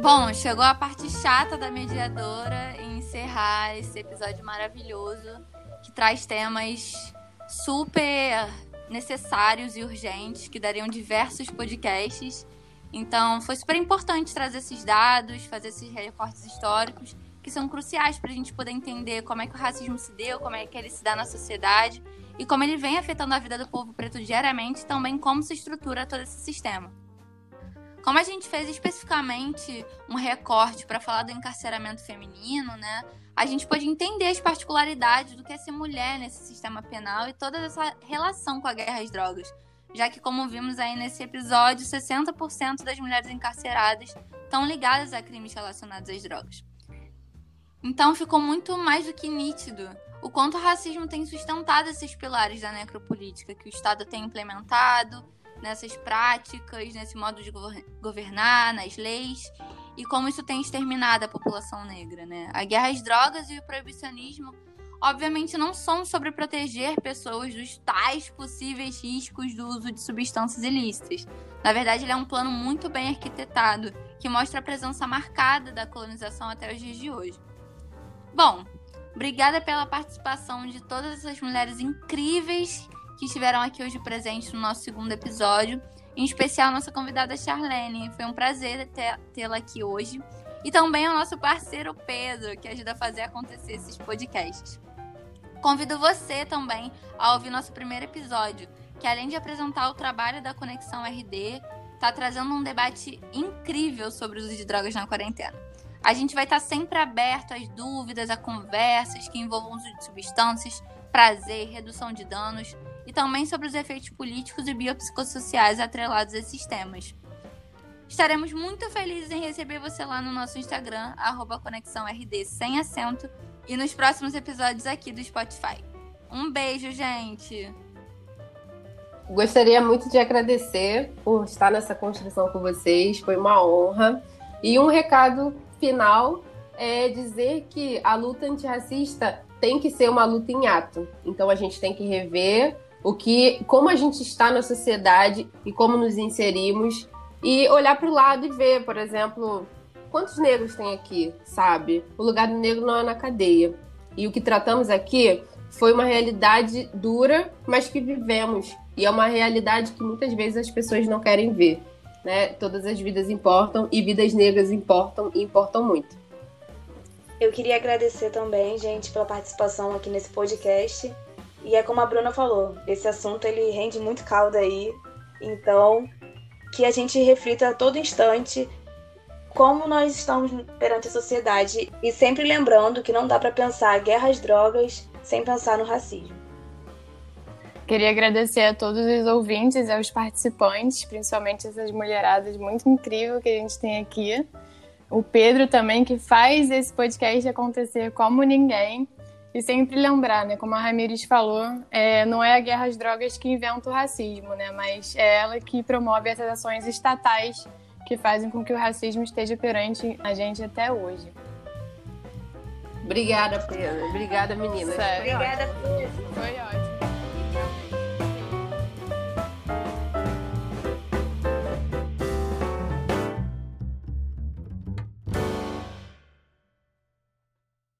Bom, chegou a parte chata da mediadora em encerrar esse episódio maravilhoso que traz temas super necessários e urgentes que dariam diversos podcasts. Então, foi super importante trazer esses dados, fazer esses recortes históricos que são cruciais para a gente poder entender como é que o racismo se deu, como é que ele se dá na sociedade e como ele vem afetando a vida do povo preto diariamente, também como se estrutura todo esse sistema. Como a gente fez especificamente um recorte para falar do encarceramento feminino, né? A gente pode entender as particularidades do que é ser mulher nesse sistema penal e toda essa relação com a guerra às drogas. Já que, como vimos aí nesse episódio, 60% das mulheres encarceradas estão ligadas a crimes relacionados às drogas. Então ficou muito mais do que nítido o quanto o racismo tem sustentado esses pilares da necropolítica que o Estado tem implementado, nessas práticas, nesse modo de governar, nas leis, e como isso tem exterminado a população negra, né? A guerra às drogas e o proibicionismo obviamente não são sobre proteger pessoas dos tais possíveis riscos do uso de substâncias ilícitas. Na verdade, ele é um plano muito bem arquitetado que mostra a presença marcada da colonização até os dias de hoje. Bom, obrigada pela participação de todas essas mulheres incríveis que estiveram aqui hoje presentes no nosso segundo episódio, em especial nossa convidada Charlene. Foi um prazer tê-la aqui hoje. E também o nosso parceiro Pedro, que ajuda a fazer acontecer esses podcasts. Convido você também a ouvir nosso primeiro episódio, que além de apresentar o trabalho da Conexão RD, está trazendo um debate incrível sobre o uso de drogas na quarentena. A gente vai estar sempre aberto às dúvidas, a conversas que envolvam uso de substâncias, prazer, redução de danos e também sobre os efeitos políticos e biopsicossociais atrelados a esses temas. Estaremos muito felizes em receber você lá no nosso Instagram, ConexãoRD sem acento, e nos próximos episódios aqui do Spotify. Um beijo, gente! Gostaria muito de agradecer por estar nessa construção com vocês, foi uma honra. E um recado final é dizer que a luta antirracista tem que ser uma luta em ato. Então a gente tem que rever o que, como a gente está na sociedade e como nos inserimos e olhar para o lado e ver, por exemplo, quantos negros tem aqui, sabe? O lugar do negro não é na cadeia. E o que tratamos aqui foi uma realidade dura, mas que vivemos. E é uma realidade que muitas vezes as pessoas não querem ver. Né? Todas as vidas importam e vidas negras importam e importam muito. Eu queria agradecer também, gente, pela participação aqui nesse podcast. E é como a Bruna falou, esse assunto ele rende muito caldo aí. Então, que a gente reflita a todo instante como nós estamos perante a sociedade e sempre lembrando que não dá para pensar guerra às drogas sem pensar no racismo. Queria agradecer a todos os ouvintes e aos participantes, principalmente essas mulheradas muito incríveis que a gente tem aqui. O Pedro também, que faz esse podcast acontecer como ninguém. E sempre lembrar, né, como a Ramires falou, é, não é a guerra às drogas que inventa o racismo, né, mas é ela que promove essas ações estatais que fazem com que o racismo esteja perante a gente até hoje. Obrigada, Pedro. Obrigada, meninas. Sério. Obrigada. Foi ótimo.